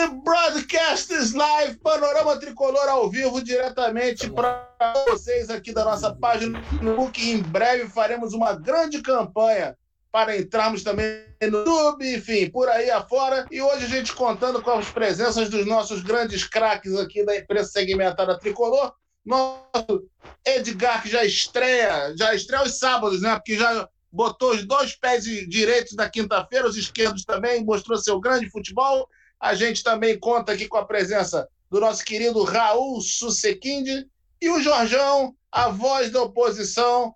The Broadcast is Live, Panorama Tricolor ao vivo, diretamente para vocês aqui da nossa página no Facebook. Em breve faremos uma grande campanha para entrarmos também no YouTube, enfim, por aí afora. E hoje a gente contando com as presenças dos nossos grandes craques aqui da imprensa segmentada tricolor. Nosso Edgar, que já estreia, já estreia os sábados, né? Porque já botou os dois pés direitos na quinta-feira, os esquerdos também, mostrou seu grande futebol. A gente também conta aqui com a presença do nosso querido Raul Susequinde e o Jorjão, a voz da oposição,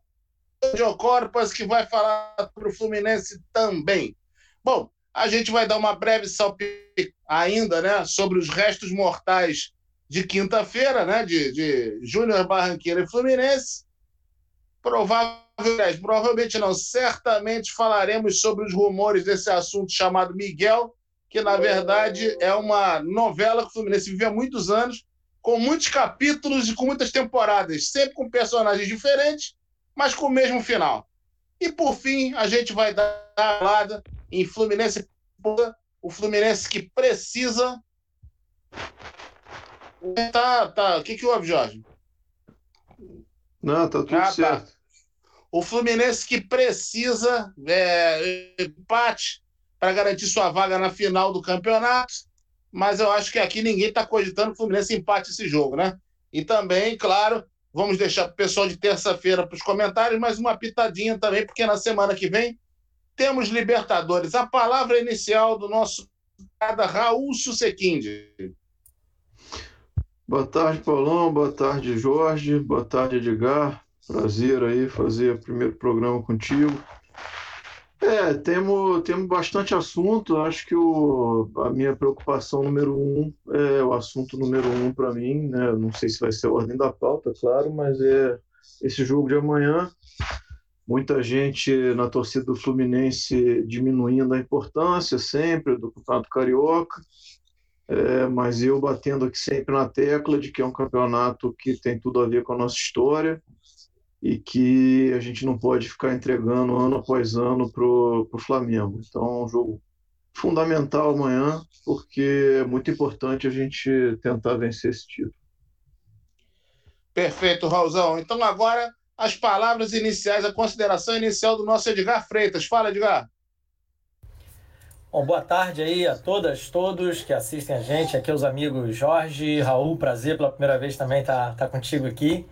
o Corpas, que vai falar sobre o Fluminense também. Bom, a gente vai dar uma breve salpica ainda, né, sobre os restos mortais de quinta-feira, né, de, de Júnior Barranqueira e Fluminense. Provavelmente, provavelmente não, certamente falaremos sobre os rumores desse assunto chamado Miguel, que na verdade é uma novela que o Fluminense vive há muitos anos, com muitos capítulos e com muitas temporadas, sempre com personagens diferentes, mas com o mesmo final. E por fim, a gente vai dar a lada em Fluminense, o Fluminense que precisa. Tá, tá. O que, que houve, Jorge? Não, tá tudo ah, tá. certo. Tá. O Fluminense que precisa é, empate para garantir sua vaga na final do campeonato, mas eu acho que aqui ninguém está cogitando que o Fluminense empate esse jogo, né? E também, claro, vamos deixar o pessoal de terça-feira para os comentários, mas uma pitadinha também, porque na semana que vem temos Libertadores. A palavra inicial do nosso cada Raul Susequinde. Boa tarde, Paulão. Boa tarde, Jorge. Boa tarde, Edgar. Prazer aí fazer o primeiro programa contigo. É, temos, bastante assunto. Acho que o, a minha preocupação número um é o assunto número um para mim. Né? Não sei se vai ser a ordem da pauta, claro, mas é esse jogo de amanhã. Muita gente na torcida do Fluminense diminuindo a importância sempre do Campeonato Carioca, é, mas eu batendo aqui sempre na tecla de que é um campeonato que tem tudo a ver com a nossa história e que a gente não pode ficar entregando ano após ano para o Flamengo. Então, é um jogo fundamental amanhã, porque é muito importante a gente tentar vencer esse título. Perfeito, Raulzão. Então, agora, as palavras iniciais, a consideração inicial do nosso Edgar Freitas. Fala, Edgar. Bom, boa tarde aí a todas, todos que assistem a gente. Aqui é os amigos Jorge, Raul, prazer pela primeira vez também estar tá, tá contigo aqui.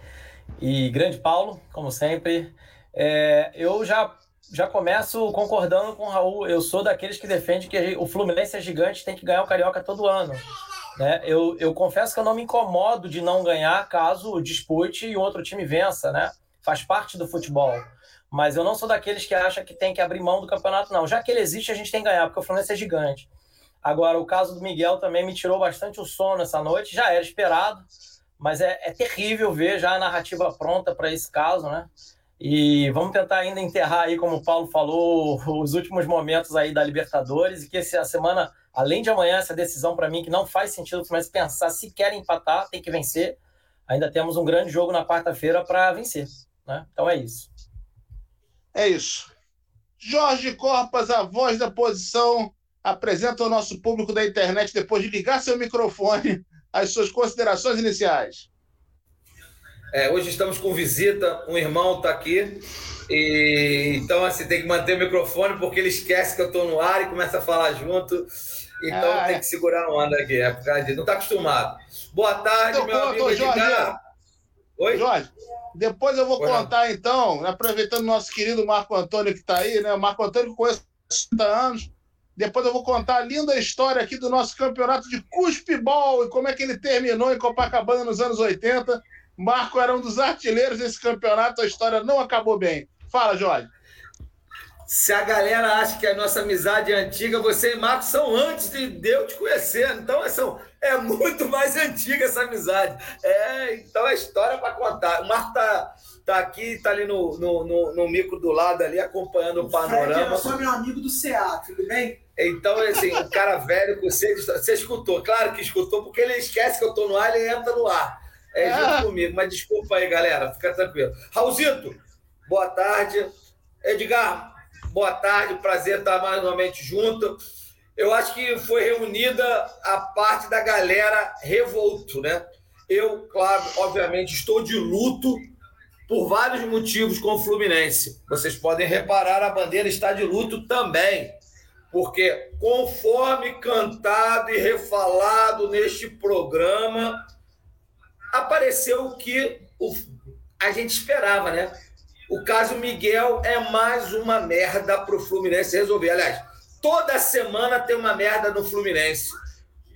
E grande Paulo, como sempre. É, eu já, já começo concordando com o Raul. Eu sou daqueles que defende que o Fluminense é gigante tem que ganhar o Carioca todo ano. Né? Eu, eu confesso que eu não me incomodo de não ganhar caso dispute e outro time vença. Né? Faz parte do futebol. Mas eu não sou daqueles que acham que tem que abrir mão do campeonato, não. Já que ele existe, a gente tem que ganhar, porque o Fluminense é gigante. Agora, o caso do Miguel também me tirou bastante o sono essa noite, já era esperado mas é, é terrível ver já a narrativa pronta para esse caso, né? E vamos tentar ainda enterrar aí, como o Paulo falou, os últimos momentos aí da Libertadores e que essa semana, além de amanhã, essa decisão para mim que não faz sentido mas pensar se quer empatar, tem que vencer. Ainda temos um grande jogo na quarta-feira para vencer, né? Então é isso. É isso. Jorge Corpas, a voz da posição, apresenta ao nosso público da internet depois de ligar seu microfone as suas considerações iniciais. É, hoje estamos com visita, um irmão está aqui, e, então assim, tem que manter o microfone porque ele esquece que eu estou no ar e começa a falar junto, então ah, tem é. que segurar a onda aqui, é por causa disso, não está acostumado. Boa tarde, então, meu tô, amigo Jorge. Oi? Jorge, depois eu vou contar não. então, aproveitando o nosso querido Marco Antônio que está aí, né? O Marco Antônio que conheço há 60 anos, depois eu vou contar a linda história aqui do nosso campeonato de cuspebol e como é que ele terminou em Copacabana nos anos 80. Marco era um dos artilheiros desse campeonato, a história não acabou bem. Fala, Jorge. Se a galera acha que a nossa amizade é antiga, você e Marco são antes de eu te conhecer. Então, são, é muito mais antiga essa amizade. É, então é história para contar. O Marco tá tá aqui, tá ali no, no, no, no micro do lado ali, acompanhando o, o panorama. eu sou meu amigo do CA, tudo bem? Então, assim, o cara velho com você, você escutou, claro que escutou, porque ele esquece que eu tô no ar, ele entra no ar. É junto ah. comigo, mas desculpa aí, galera, fica tranquilo. Raulzito, boa tarde. Edgar, boa tarde, prazer estar mais novamente junto. Eu acho que foi reunida a parte da galera revolto, né? Eu, claro, obviamente, estou de luto por vários motivos com o Fluminense. Vocês podem reparar, a bandeira está de luto também, porque conforme cantado e refalado neste programa, apareceu o que a gente esperava, né? O caso Miguel é mais uma merda para o Fluminense resolver. Aliás, toda semana tem uma merda no Fluminense.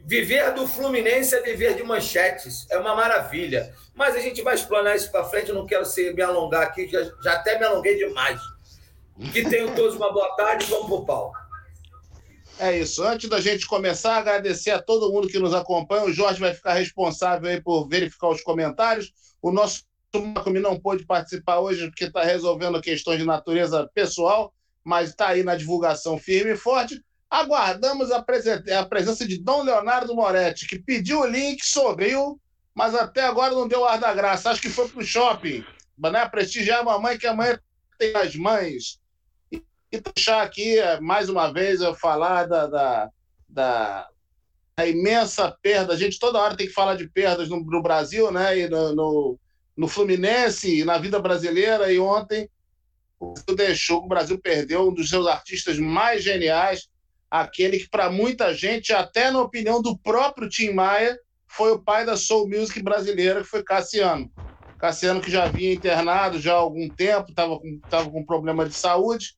Viver do Fluminense é viver de manchetes, é uma maravilha. Mas a gente vai explanar isso para frente, eu não quero se, me alongar aqui, já, já até me alonguei demais. Que tenham todos uma boa tarde vamos pro pau. É isso. Antes da gente começar, agradecer a todo mundo que nos acompanha. O Jorge vai ficar responsável aí por verificar os comentários. O nosso Marco não pôde participar hoje porque está resolvendo questões de natureza pessoal, mas está aí na divulgação firme e forte. Aguardamos a, a presença de Dom Leonardo Moretti, que pediu o link, sorriu, mas até agora não deu ar da graça. Acho que foi para o shopping, né? prestigiar a mamãe, que a mãe tem as mães. E, e deixar aqui, mais uma vez, eu falar da, da, da, da, imensa perda. A gente toda hora tem que falar de perdas no, no Brasil, né? E no, no, no Fluminense, na vida brasileira. E ontem o Brasil deixou, o Brasil perdeu um dos seus artistas mais geniais, aquele que, para muita gente, até na opinião do próprio Tim Maia, foi o pai da soul music brasileira, que foi Cassiano. Cassiano que já vinha internado já há algum tempo, estava com, tava com problema de saúde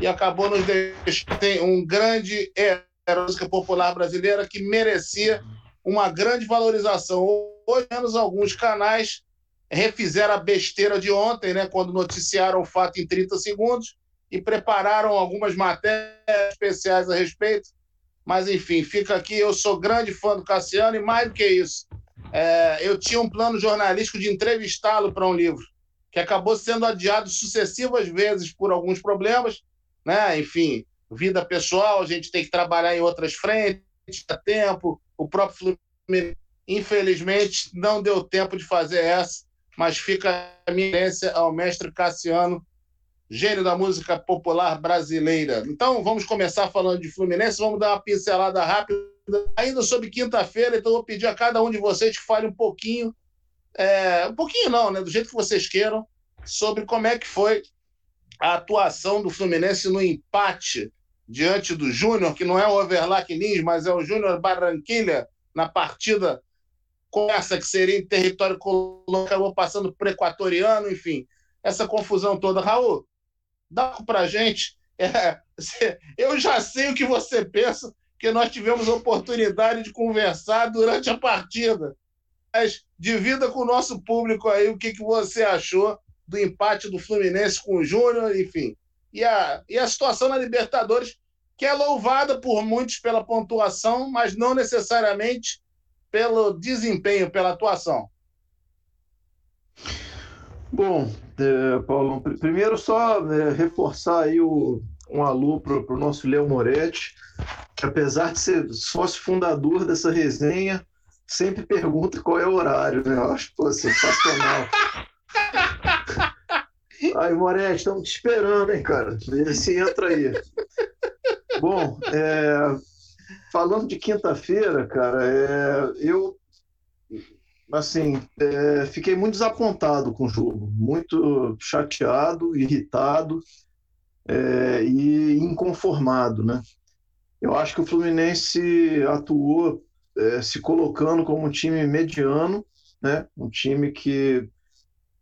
e acabou nos deixando um grande era música popular brasileira que merecia uma grande valorização. Hoje, menos alguns canais refizeram a besteira de ontem, né, quando noticiaram o fato em 30 segundos e prepararam algumas matérias especiais a respeito. Mas, enfim, fica aqui. Eu sou grande fã do Cassiano e, mais do que isso, é, eu tinha um plano jornalístico de entrevistá-lo para um livro, que acabou sendo adiado sucessivas vezes por alguns problemas. Né? Enfim, vida pessoal, a gente tem que trabalhar em outras frentes, a tempo. O próprio Fluminense, infelizmente, não deu tempo de fazer essa, mas fica a minha referência ao mestre Cassiano gênio da música popular brasileira. Então, vamos começar falando de Fluminense, vamos dar uma pincelada rápida, ainda sobre quinta-feira, então vou pedir a cada um de vocês que fale um pouquinho, é, um pouquinho não, né, do jeito que vocês queiram, sobre como é que foi a atuação do Fluminense no empate diante do Júnior, que não é o Overlack Lins, mas é o Júnior Barranquilha, na partida com essa que seria em território colombiano, acabou passando por equatoriano, enfim, essa confusão toda. Raul, dá para gente. É, eu já sei o que você pensa, que nós tivemos a oportunidade de conversar durante a partida. Mas divida com o nosso público aí o que, que você achou do empate do Fluminense com o Júnior, enfim. E a, e a situação na Libertadores, que é louvada por muitos pela pontuação, mas não necessariamente pelo desempenho, pela atuação. Bom, é, Paulo, primeiro só é, reforçar aí o, um alô para o nosso Léo Moretti, que apesar de ser sócio fundador dessa resenha, sempre pergunta qual é o horário, né? Eu acho pô, sensacional. Aí, Moretti, estamos te esperando, hein, cara? Vê se entra aí. Bom, é, falando de quinta-feira, cara, é, eu assim, é, fiquei muito desapontado com o jogo, muito chateado, irritado é, e inconformado, né? Eu acho que o Fluminense atuou é, se colocando como um time mediano, né? Um time que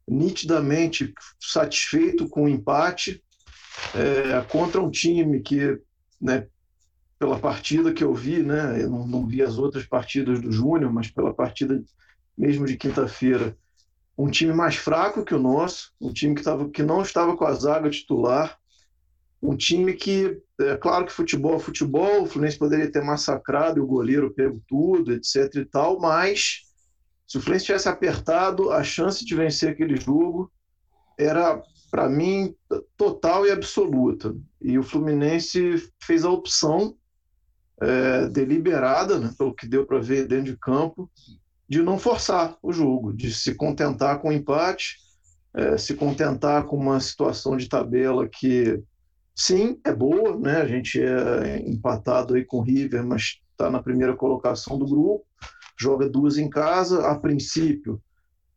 nitidamente satisfeito com o empate é, contra um time que, né, pela partida que eu vi, né, eu não, não vi as outras partidas do Júnior, mas pela partida mesmo de quinta-feira, um time mais fraco que o nosso, um time que, tava, que não estava com a zaga titular, um time que, é claro que futebol é futebol, o Fluminense poderia ter massacrado e o goleiro pego tudo, etc e tal, mas se o Fluminense tivesse apertado, a chance de vencer aquele jogo era, para mim, total e absoluta. E o Fluminense fez a opção é, deliberada, né, pelo que deu para ver dentro de campo, de não forçar o jogo, de se contentar com o empate, é, se contentar com uma situação de tabela que sim, é boa, né? A gente é empatado aí com o River, mas está na primeira colocação do grupo, joga duas em casa, a princípio,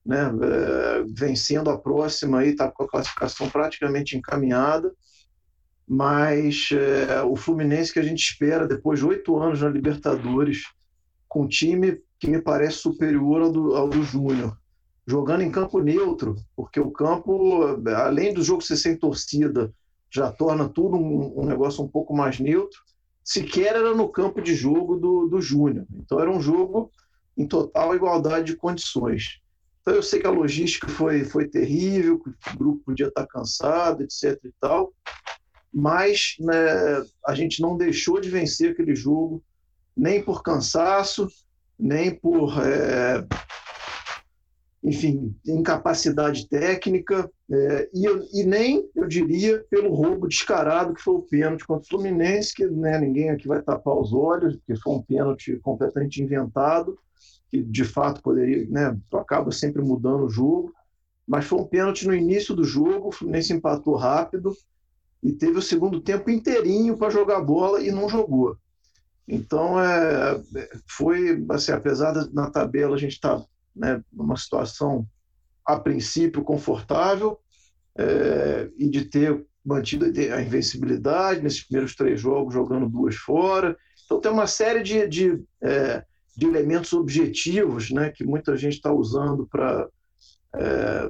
né? É, vencendo a próxima aí, está com a classificação praticamente encaminhada, mas é, o Fluminense que a gente espera depois de oito anos na Libertadores, com um time que me parece superior ao do, ao do Júnior, jogando em campo neutro, porque o campo, além do jogo ser sem torcida, já torna tudo um, um negócio um pouco mais neutro. Sequer era no campo de jogo do, do Júnior. Então era um jogo em total igualdade de condições. Então eu sei que a logística foi, foi terrível, que o grupo podia estar cansado, etc. e tal, mas né, a gente não deixou de vencer aquele jogo, nem por cansaço, nem por é, enfim, incapacidade técnica, é, e, e, nem, eu diria, pelo roubo descarado que foi o pênalti contra o Fluminense, que né, ninguém aqui vai tapar os olhos, porque foi um pênalti completamente inventado, que de fato poderia, né, acaba sempre mudando o jogo, mas foi um pênalti no início do jogo, o Fluminense empatou rápido e teve o segundo tempo inteirinho para jogar bola e não jogou. Então, é, foi, assim, apesar de na tabela a gente estar tá né, numa situação, a princípio, confortável, é, e de ter mantido a invencibilidade nesses primeiros três jogos, jogando duas fora. Então, tem uma série de, de, é, de elementos objetivos né, que muita gente está usando para. É,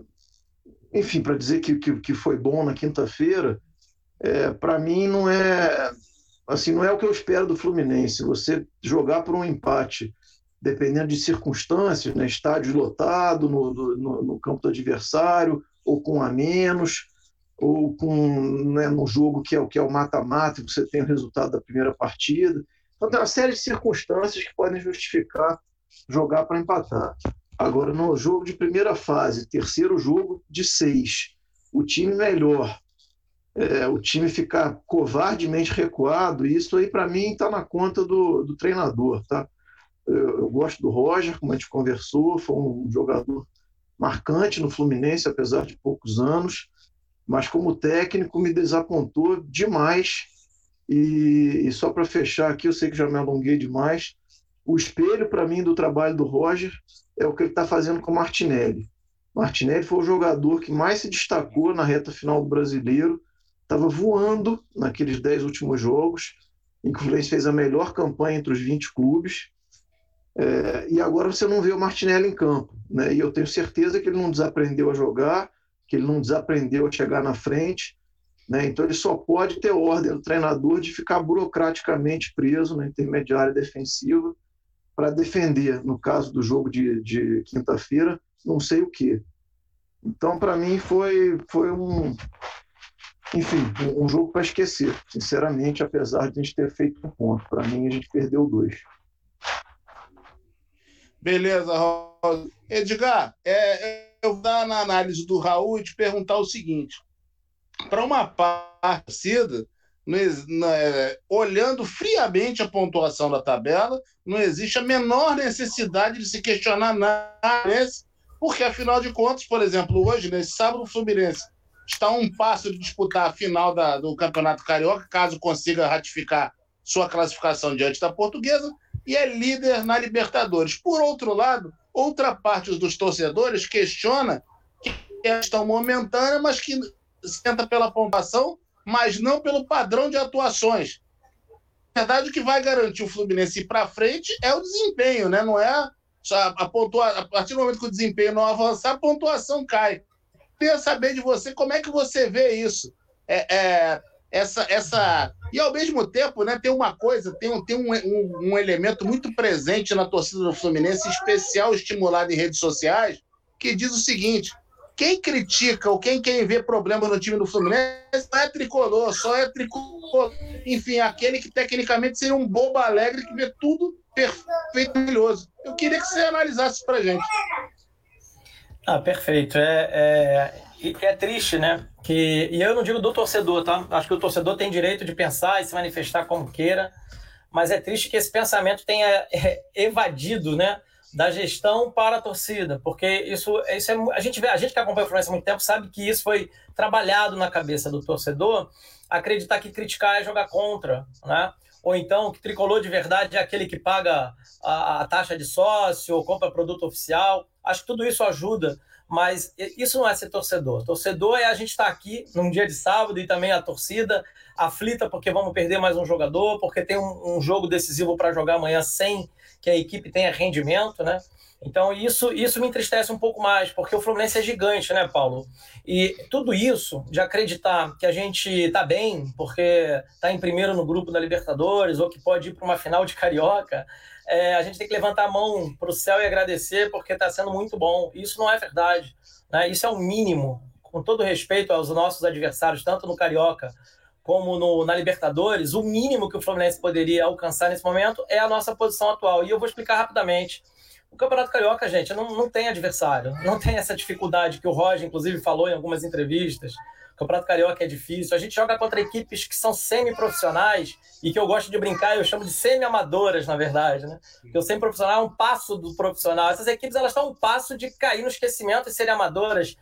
enfim, para dizer que, que, que, foi bom na quinta-feira, é, para mim não é assim não é o que eu espero do Fluminense. Você jogar por um empate dependendo de circunstâncias, né? estádio lotado no, no, no, campo do adversário, ou com a menos, ou com né, no jogo que é o que é o mata-mata, você tem o resultado da primeira partida. Então tem uma série de circunstâncias que podem justificar jogar para empatar. Agora, no jogo de primeira fase, terceiro jogo de seis, o time melhor, é, o time ficar covardemente recuado, isso aí para mim está na conta do, do treinador, tá? Eu, eu, gosto do Roger, como a gente conversou, foi um jogador marcante no Fluminense, apesar de poucos anos, mas como técnico me desapontou demais. E, e só para fechar aqui, eu sei que já me alonguei demais, o espelho para mim do trabalho do Roger é o que ele está fazendo com o Martinelli. Martinelli foi o jogador que mais se destacou na reta final do brasileiro, estava voando naqueles dez últimos jogos, em que o Fluminense fez a melhor campanha entre os 20 clubes, é, e agora você não vê o Martinelli em campo. Né? E eu tenho certeza que ele não desaprendeu a jogar, que ele não desaprendeu a chegar na frente. Né? Então ele só pode ter ordem do treinador de ficar burocraticamente preso na intermediária defensiva para defender, no caso do jogo de, de quinta-feira, não sei o quê. Então, para mim, foi, foi um, enfim, um, jogo para esquecer, sinceramente, apesar de a gente ter feito um ponto. Para mim, a gente perdeu dois. Beleza, Rosa. Edgar, é, eu vou dar na análise do Raul e te perguntar o seguinte: para uma partida, é, olhando friamente a pontuação da tabela, não existe a menor necessidade de se questionar nada, porque afinal de contas, por exemplo, hoje, nesse sábado, o Fluminense está a um passo de disputar a final da, do Campeonato Carioca, caso consiga ratificar sua classificação diante da Portuguesa, e é líder na Libertadores. Por outro lado, outra parte dos torcedores questiona que é questão momentânea, mas que senta pela pontuação, mas não pelo padrão de atuações. Na verdade, o que vai garantir o Fluminense para frente é o desempenho, né? Não é só a pontua... a partir do momento que o desempenho não avançar, a pontuação cai. Queria saber de você como é que você vê isso. É, é, essa, essa. E ao mesmo tempo, né, tem uma coisa, tem, um, tem um, um, um elemento muito presente na torcida do Fluminense, especial estimulado em redes sociais, que diz o seguinte: quem critica ou quem quer ver problema no time do Fluminense não é tricolor, só é tricolor. Enfim, aquele que tecnicamente seria um bobo alegre que vê tudo perfeito, maravilhoso. Eu queria que você analisasse para gente. Ah, perfeito. É, é, é triste, né? Que, e eu não digo do torcedor, tá? Acho que o torcedor tem direito de pensar e se manifestar como queira, mas é triste que esse pensamento tenha é, evadido, né? da gestão para a torcida, porque isso, isso é, a gente vê, a gente que acompanha o Fluminense há muito tempo sabe que isso foi trabalhado na cabeça do torcedor, acreditar que criticar é jogar contra, né? Ou então que tricolor de verdade é aquele que paga a, a taxa de sócio ou compra produto oficial. Acho que tudo isso ajuda, mas isso não é ser torcedor. Torcedor é a gente estar tá aqui num dia de sábado e também a torcida aflita porque vamos perder mais um jogador, porque tem um, um jogo decisivo para jogar amanhã sem que a equipe tenha rendimento, né? Então isso, isso me entristece um pouco mais, porque o Fluminense é gigante, né, Paulo? E tudo isso de acreditar que a gente está bem, porque está em primeiro no grupo da Libertadores, ou que pode ir para uma final de Carioca, é, a gente tem que levantar a mão para o céu e agradecer, porque está sendo muito bom. Isso não é verdade. Né? Isso é o mínimo, com todo respeito aos nossos adversários, tanto no Carioca como no, na Libertadores, o mínimo que o Fluminense poderia alcançar nesse momento é a nossa posição atual. E eu vou explicar rapidamente. O Campeonato Carioca, gente, não, não tem adversário, não tem essa dificuldade que o Roger, inclusive, falou em algumas entrevistas. O Campeonato Carioca é difícil. A gente joga contra equipes que são semi-profissionais e que eu gosto de brincar, eu chamo de semi-amadoras, na verdade, né? Porque o semi-profissional é um passo do profissional. Essas equipes, elas estão um passo de cair no esquecimento e serem amadoras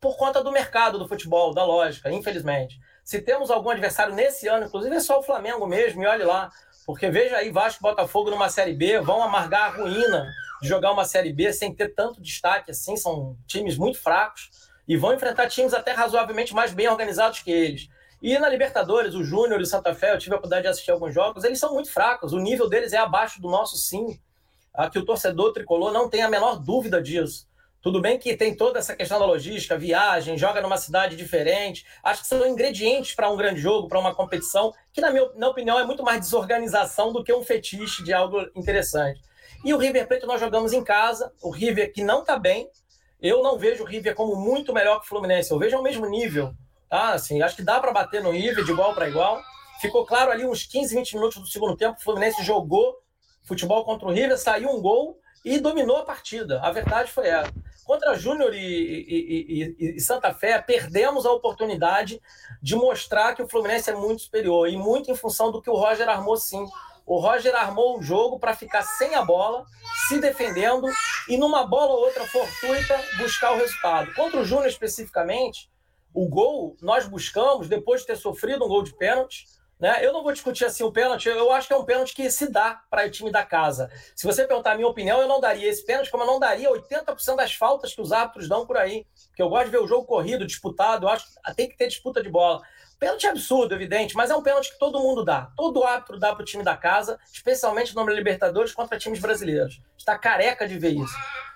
por conta do mercado do futebol, da lógica, infelizmente. Se temos algum adversário nesse ano, inclusive é só o Flamengo mesmo, e olhe lá. Porque veja aí, Vasco e Botafogo numa Série B vão amargar a ruína de jogar uma Série B sem ter tanto destaque assim, são times muito fracos e vão enfrentar times até razoavelmente mais bem organizados que eles. E na Libertadores, o Júnior e o Santa Fé, eu tive a oportunidade de assistir alguns jogos, eles são muito fracos, o nível deles é abaixo do nosso sim. Que o torcedor tricolor não tem a menor dúvida disso. Tudo bem que tem toda essa questão da logística, viagem, joga numa cidade diferente. Acho que são ingredientes para um grande jogo, para uma competição, que, na minha, minha opinião, é muito mais desorganização do que um fetiche de algo interessante. E o River Plate nós jogamos em casa, o River que não está bem. Eu não vejo o River como muito melhor que o Fluminense, eu vejo ao mesmo nível. Tá? Assim, acho que dá para bater no River de igual para igual. Ficou claro ali uns 15, 20 minutos do segundo tempo, o Fluminense jogou futebol contra o River, saiu um gol e dominou a partida. A verdade foi essa. Contra Júnior e, e, e, e, Santa Fé, perdemos a oportunidade de mostrar que o Fluminense é muito superior, e muito em função do que o Roger armou sim. O Roger armou o jogo para ficar sem a bola, se defendendo e numa bola ou outra fortuita buscar o resultado. Contra o Júnior especificamente, o gol nós buscamos depois de ter sofrido um gol de pênalti. Né? Eu não vou discutir assim o pênalti, eu acho que é um pênalti que se dá para o time da casa. Se você perguntar a minha opinião, eu não daria esse pênalti, como eu não daria 80% das faltas que os árbitros dão por aí. Porque eu gosto de ver o jogo corrido, disputado, eu acho que tem que ter disputa de bola. Pênalti é absurdo, evidente, mas é um pênalti que todo mundo dá. Todo árbitro dá para o time da casa, especialmente no Libertadores contra times brasileiros. Está careca de ver isso.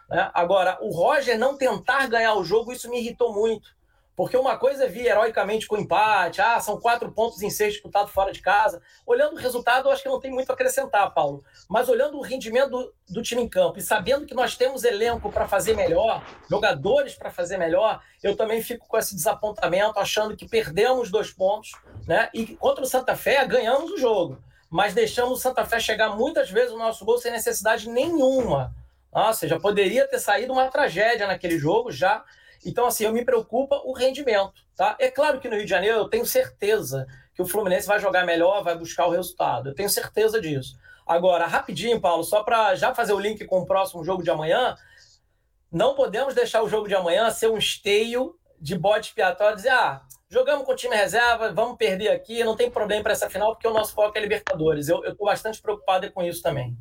Né? Agora, o Roger não tentar ganhar o jogo, isso me irritou muito. Porque uma coisa é vir heroicamente com empate, ah, são quatro pontos em seis disputados fora de casa. Olhando o resultado, eu acho que não tem muito a acrescentar, Paulo. Mas olhando o rendimento do, do time em campo e sabendo que nós temos elenco para fazer melhor, jogadores para fazer melhor, eu também fico com esse desapontamento, achando que perdemos dois pontos, né? E contra o Santa Fé, ganhamos o jogo. Mas deixamos o Santa Fé chegar muitas vezes no nosso gol sem necessidade nenhuma. Nossa, já poderia ter saído uma tragédia naquele jogo, já então, assim, eu me preocupa o rendimento, tá? É claro que no Rio de Janeiro eu tenho certeza que o Fluminense vai jogar melhor, vai buscar o resultado. Eu tenho certeza disso. Agora, rapidinho, Paulo, só para já fazer o link com o próximo jogo de amanhã, não podemos deixar o jogo de amanhã ser um esteio de bode expiatório, dizer, ah, jogamos com o time reserva, vamos perder aqui, não tem problema para essa final, porque o nosso foco é Libertadores. Eu estou bastante preocupado com isso também.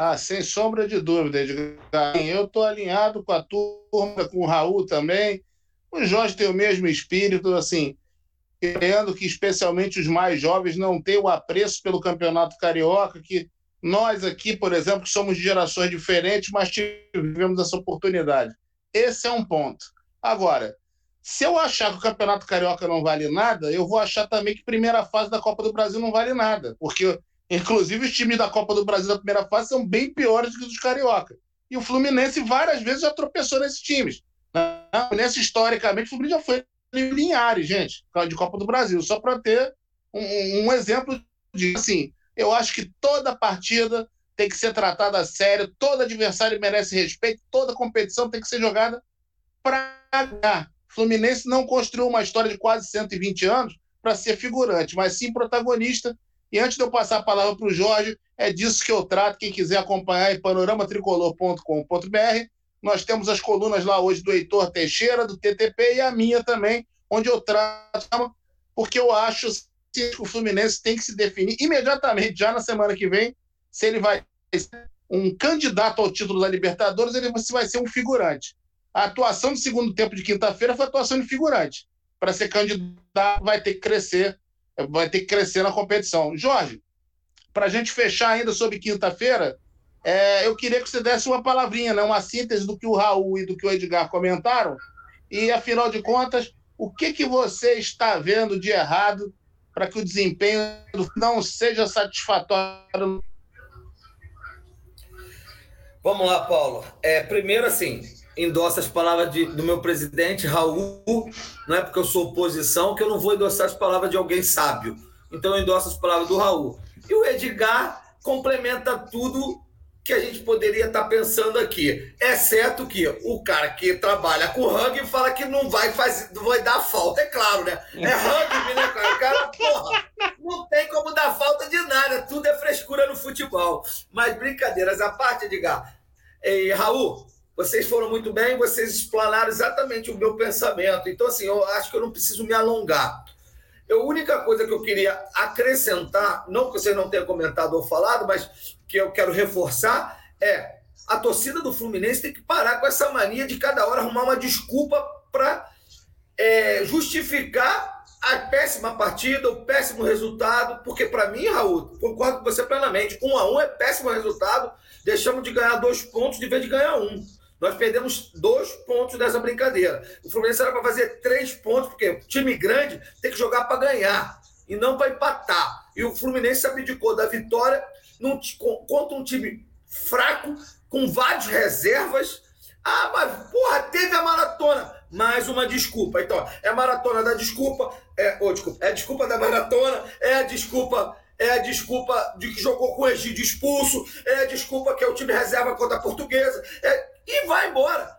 Ah, sem sombra de dúvida, Edgar. Eu estou alinhado com a turma, com o Raul também. O Jorge tem o mesmo espírito, assim, querendo que especialmente os mais jovens não tenham apreço pelo campeonato carioca, que nós aqui, por exemplo, somos de gerações diferentes, mas tivemos essa oportunidade. Esse é um ponto. Agora, se eu achar que o campeonato carioca não vale nada, eu vou achar também que a primeira fase da Copa do Brasil não vale nada, porque Inclusive, os times da Copa do Brasil da primeira fase são bem piores do que os carioca. E o Fluminense várias vezes já tropeçou nesses times. Nesse, historicamente, o Fluminense já foi Linhares, gente, de Copa do Brasil, só para ter um, um, exemplo disso. Assim, eu acho que toda partida tem que ser tratada a sério, todo adversário merece respeito, toda competição tem que ser jogada para ganhar. O Fluminense não construiu uma história de quase 120 anos para ser figurante, mas sim protagonista E antes de eu passar a palavra para o Jorge, é disso que eu trato. Quem quiser acompanhar em panoramatricolor.com.br, nós temos as colunas lá hoje do Heitor Teixeira, do TTP e a minha também, onde eu trato, porque eu acho que o Fluminense tem que se definir imediatamente, já na semana que vem, se ele vai ser um candidato ao título da Libertadores, ele vai ser um figurante. A atuação do segundo tempo de quinta-feira foi atuação de figurante. Para ser candidato, vai ter que crescer, vai ter que crescer na competição. Jorge, para a gente fechar ainda sobre quinta-feira, é, eu queria que você desse uma palavrinha, né, uma síntese do que o Raul e do que o Edgar comentaram. E, afinal de contas, o que, que você está vendo de errado para que o desempenho não seja satisfatório? Vamos lá, Paulo. É, primeiro, assim, endosso as palavras de, do meu presidente, Raul. Não é porque eu sou oposição que eu não vou endossar as palavras de alguém sábio. Então, eu endosso as palavras do Raul. E o Edgar complementa tudo que a gente poderia estar tá pensando aqui. Exceto que o cara que trabalha com rugby fala que não vai fazer, não vai dar falta, é claro, né? É rugby, né, cara? O cara, porra, não tem como dar falta de nada, tudo é frescura no futebol. Mas brincadeiras à parte, Edgar. E, Raul, vocês foram muito bem, vocês explanaram exatamente o meu pensamento. Então, assim, eu acho que eu não preciso me alongar. A única coisa que eu queria acrescentar, não que vocês não tenham comentado ou falado, mas que eu quero reforçar, é a torcida do Fluminense tem que parar com essa mania de cada hora arrumar uma desculpa para é, justificar a péssima partida, o péssimo resultado, porque para mim, Raul, concordo com você plenamente, um a um é péssimo resultado, deixamos de ganhar dois pontos de vez de ganhar um. Nós perdemos dois pontos dessa brincadeira. O Fluminense era para fazer três pontos, porque time grande tem que jogar para ganhar e não para empatar. E o Fluminense abdicou da vitória num, contra um time fraco, com várias reservas. Ah, mas porra, teve a maratona. Mais uma desculpa. Então, é a maratona da desculpa. É, oh, desculpa, é a desculpa da maratona, é a desculpa é a desculpa de que jogou com o Egídio expulso, é a desculpa que é o time reserva contra a portuguesa, é... e vai embora.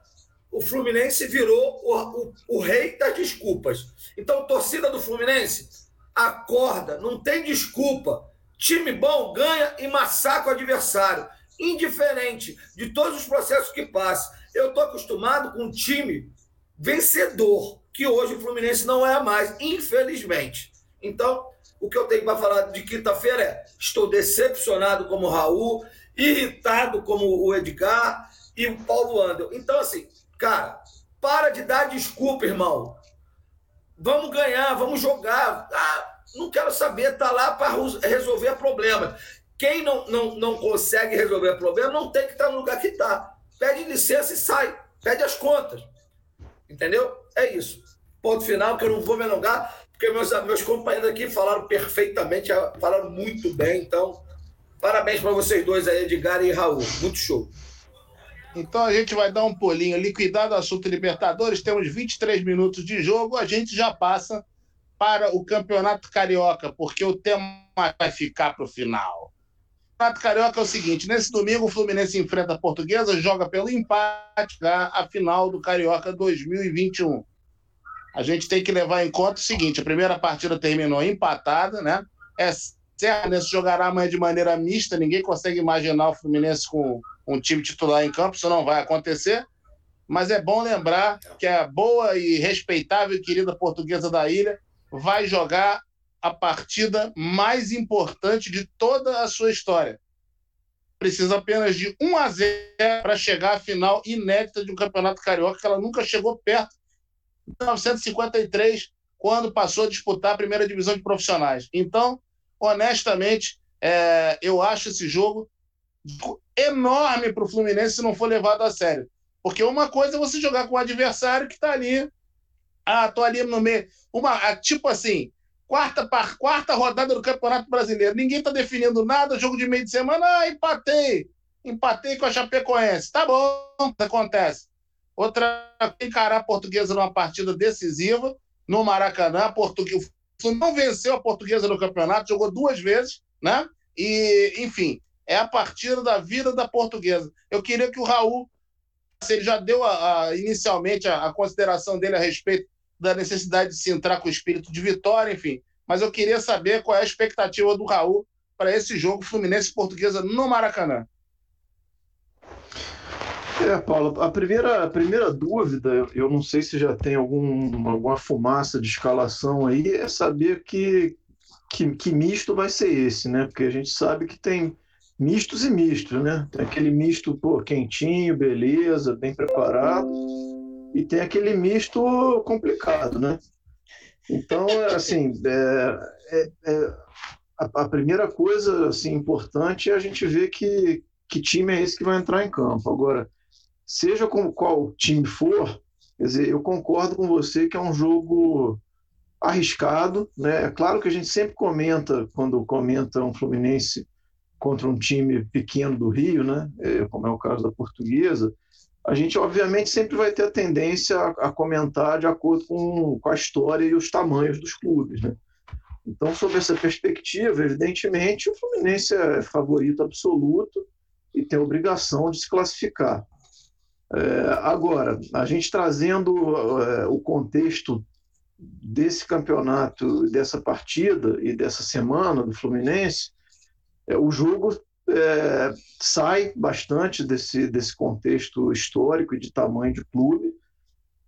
O Fluminense virou o, o, o rei das desculpas. Então, torcida do Fluminense, acorda, não tem desculpa. Time bom ganha e massacra o adversário, indiferente de todos os processos que passa. Eu estou acostumado com um time vencedor, que hoje o Fluminense não é mais, infelizmente. Então, o que eu tenho para falar de quinta-feira é: estou decepcionado como o Raul, irritado como o Edgar e o Paulo Andel. Então, assim, cara, para de dar desculpa, irmão. Vamos ganhar, vamos jogar. Ah, não quero saber, tá lá para resolver problema. Quem não, não, não consegue resolver problema não tem que estar no lugar que está. Pede licença e sai. Pede as contas. Entendeu? É isso. Ponto final, que eu não vou me alongar porque meus, meus companheiros aqui falaram perfeitamente, falaram muito bem. Então, parabéns para vocês dois aí, Edgar e Raul. Muito show. Então a gente vai dar um pulinho. Liquidado o assunto Libertadores, temos 23 minutos de jogo, a gente já passa para o Campeonato Carioca, porque o tema vai ficar para o final. O Campeonato Carioca é o seguinte: nesse domingo o Fluminense enfrenta a Portuguesa, joga pelo empate a final do Carioca 2021 a gente tem que levar em conta o seguinte: a primeira partida terminou empatada, né? É certo, o Fluminense jogará amanhã de maneira mista, ninguém consegue imaginar o Fluminense com um time titular em campo, isso não vai acontecer. Mas é bom lembrar que a boa e respeitável e querida portuguesa da ilha vai jogar a partida mais importante de toda a sua história. Precisa apenas de 1 a 0 para chegar à final inédita de um campeonato carioca que ela nunca chegou perto 1953, quando passou a disputar a primeira divisão de profissionais. Então, honestamente, é, eu acho esse jogo enorme para o Fluminense se não for levado a sério. Porque uma coisa é você jogar com o adversário que está ali. Ah, tô ali no meio. Uma, tipo assim, quarta, par, quarta rodada do Campeonato Brasileiro. Ninguém está definindo nada, jogo de meio de semana. Ah, empatei. Empatei com a Chapecoense. Tá bom, acontece. Outra, encarar a portuguesa numa partida decisiva no Maracanã. Português, não venceu a portuguesa no campeonato, jogou duas vezes, né? E, enfim, é a partida da vida da portuguesa. Eu queria que o Raul, se ele já deu a, a, inicialmente a, a, consideração dele a respeito da necessidade de se entrar com o espírito de vitória, enfim. mas eu queria saber qual é a expectativa do Raul para esse jogo Fluminense Portuguesa no Maracanã. É, Paulo, a primeira, a primeira dúvida, eu não sei se já tem algum, alguma fumaça de escalação aí, é saber que, que, que misto vai ser esse, né? Porque a gente sabe que tem mistos e mistos, né? Tem aquele misto, pô, quentinho, beleza, bem preparado, e tem aquele misto complicado, né? Então, assim, é, é, é, a, a, primeira coisa assim, importante é a gente ver que, que time é esse que vai entrar em campo. Agora, seja com qual time for, quer dizer, eu concordo com você que é um jogo arriscado, né? É claro que a gente sempre comenta quando comenta um Fluminense contra um time pequeno do Rio, né? É, como é o caso da Portuguesa, a gente obviamente sempre vai ter a tendência a, a comentar de acordo com, com, a história e os tamanhos dos clubes, né? Então, sob essa perspectiva, evidentemente, o Fluminense é favorito absoluto e tem a obrigação de se classificar. É, agora, a gente trazendo é, o contexto desse campeonato, dessa partida e dessa semana do Fluminense, é, o jogo é, sai bastante desse, desse contexto histórico e de tamanho de clube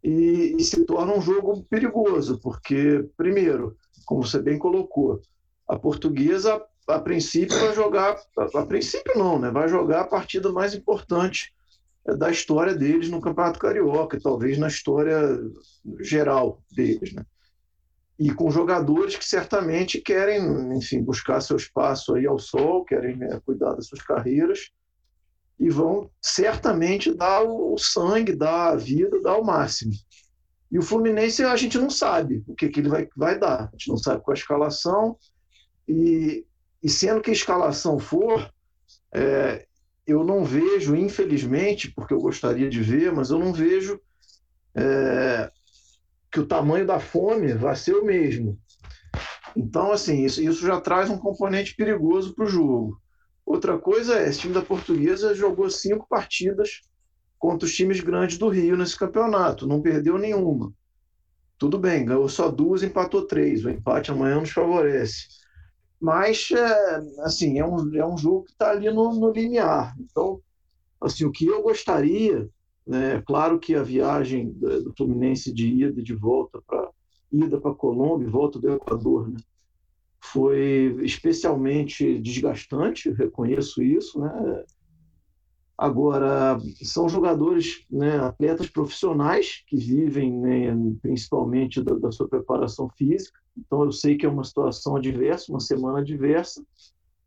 e, e, se torna um jogo perigoso, porque, primeiro, como você bem colocou, a portuguesa, a princípio, vai jogar, a, a princípio não, né? vai jogar a partida mais importante da história deles no Campeonato Carioca, talvez na história geral deles. Né? E com jogadores que certamente querem, enfim, buscar seu espaço aí ao sol, querem né, cuidar das suas carreiras e vão certamente dar o sangue, dar a vida, dar o máximo. E o Fluminense a gente não sabe o que, que ele vai, vai dar, a gente não sabe qual a escalação, e, e sendo que a escalação for, é, eu não vejo, infelizmente, porque eu gostaria de ver, mas eu não vejo é, que o tamanho da fome vai ser o mesmo. Então, assim, isso, isso já traz um componente perigoso para o jogo. Outra coisa é, esse time da Portuguesa jogou cinco partidas contra os times grandes do Rio nesse campeonato, não perdeu nenhuma. Tudo bem, ganhou só duas, empatou três. O empate amanhã nos favorece mas é, assim é um, é um jogo que está ali no, no limiar. Então, assim, o que eu gostaria, né, claro que a viagem do Fluminense de ida e de volta para ida para Colômbia volta do Equador, né, foi especialmente desgastante, reconheço isso, né? Agora, são jogadores, né, atletas profissionais que vivem né, principalmente da, da, sua preparação física. Então, eu sei que é uma situação adversa, uma semana adversa,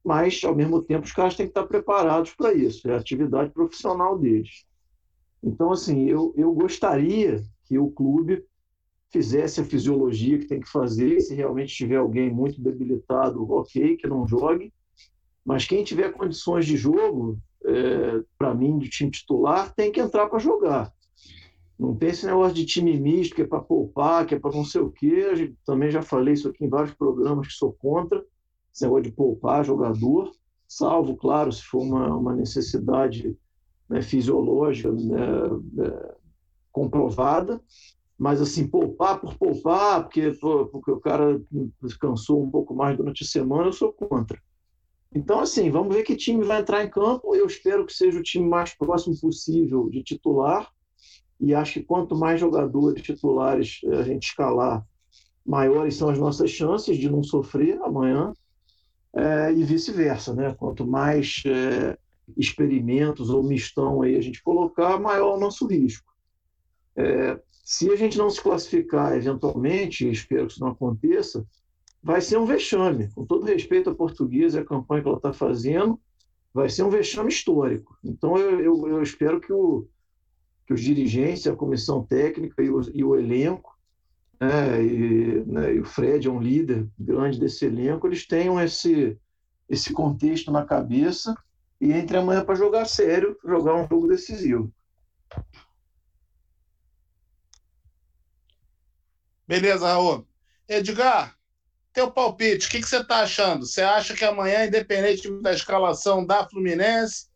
mas, ao mesmo tempo, os caras têm que estar preparados para isso. É a atividade profissional deles. Então, assim, eu, eu gostaria que o clube fizesse a fisiologia que tem que fazer. Se realmente tiver alguém muito debilitado, ok, que não jogue. Mas quem tiver condições de jogo, é, para mim, de time titular, tem que entrar para jogar. Não tem esse negócio de time misto, que é para poupar, que é para não sei o quê. Também já falei isso aqui em vários programas que sou contra, esse negócio de poupar jogador, salvo, claro, se for uma, uma necessidade né, fisiológica né, é, comprovada. Mas, assim, poupar por poupar, porque, porque o cara descansou um pouco mais durante a semana, eu sou contra. Então, assim, vamos ver que time vai entrar em campo. Eu espero que seja o time mais próximo possível de titular. E acho que quanto mais jogadores titulares a gente escalar, maiores são as nossas chances de não sofrer amanhã. É, e vice-versa, né? Quanto mais é, experimentos ou mistão aí a gente colocar, maior o nosso risco. É, se a gente não se classificar eventualmente, espero que isso não aconteça, vai ser um vexame. Com todo respeito à portuguesa e à campanha que ela está fazendo, vai ser um vexame histórico. Então, eu, eu, eu espero que, o, que os dirigentes, a comissão técnica e o, e o elenco, né, e, né, e, o Fred é um líder grande desse elenco, eles tenham esse, esse contexto na cabeça e entre amanhã para jogar sério, jogar um jogo decisivo. Beleza, Raul. Edgar, teu palpite, o que, que você está achando? Você acha que amanhã, independente da escalação da Fluminense,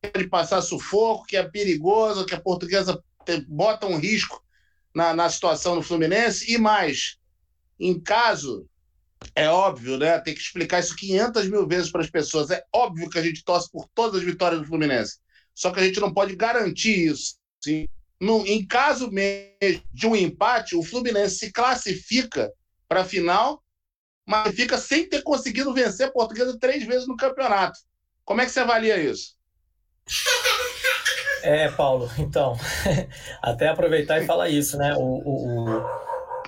pode passar sufoco, que é perigoso, que a portuguesa bota um risco na, na situação do Fluminense? E mais, em caso é óbvio, né? Tem que explicar isso 500 mil vezes para as pessoas. É óbvio que a gente torce por todas as vitórias do Fluminense. Só que a gente não pode garantir isso. Sim? No, em caso mesmo de um empate, o Fluminense se classifica para a final, mas fica sem ter conseguido vencer a Portuguesa três vezes no campeonato. Como é que você avalia isso? É, Paulo, então, até aproveitar e falar isso, né? O, o, o,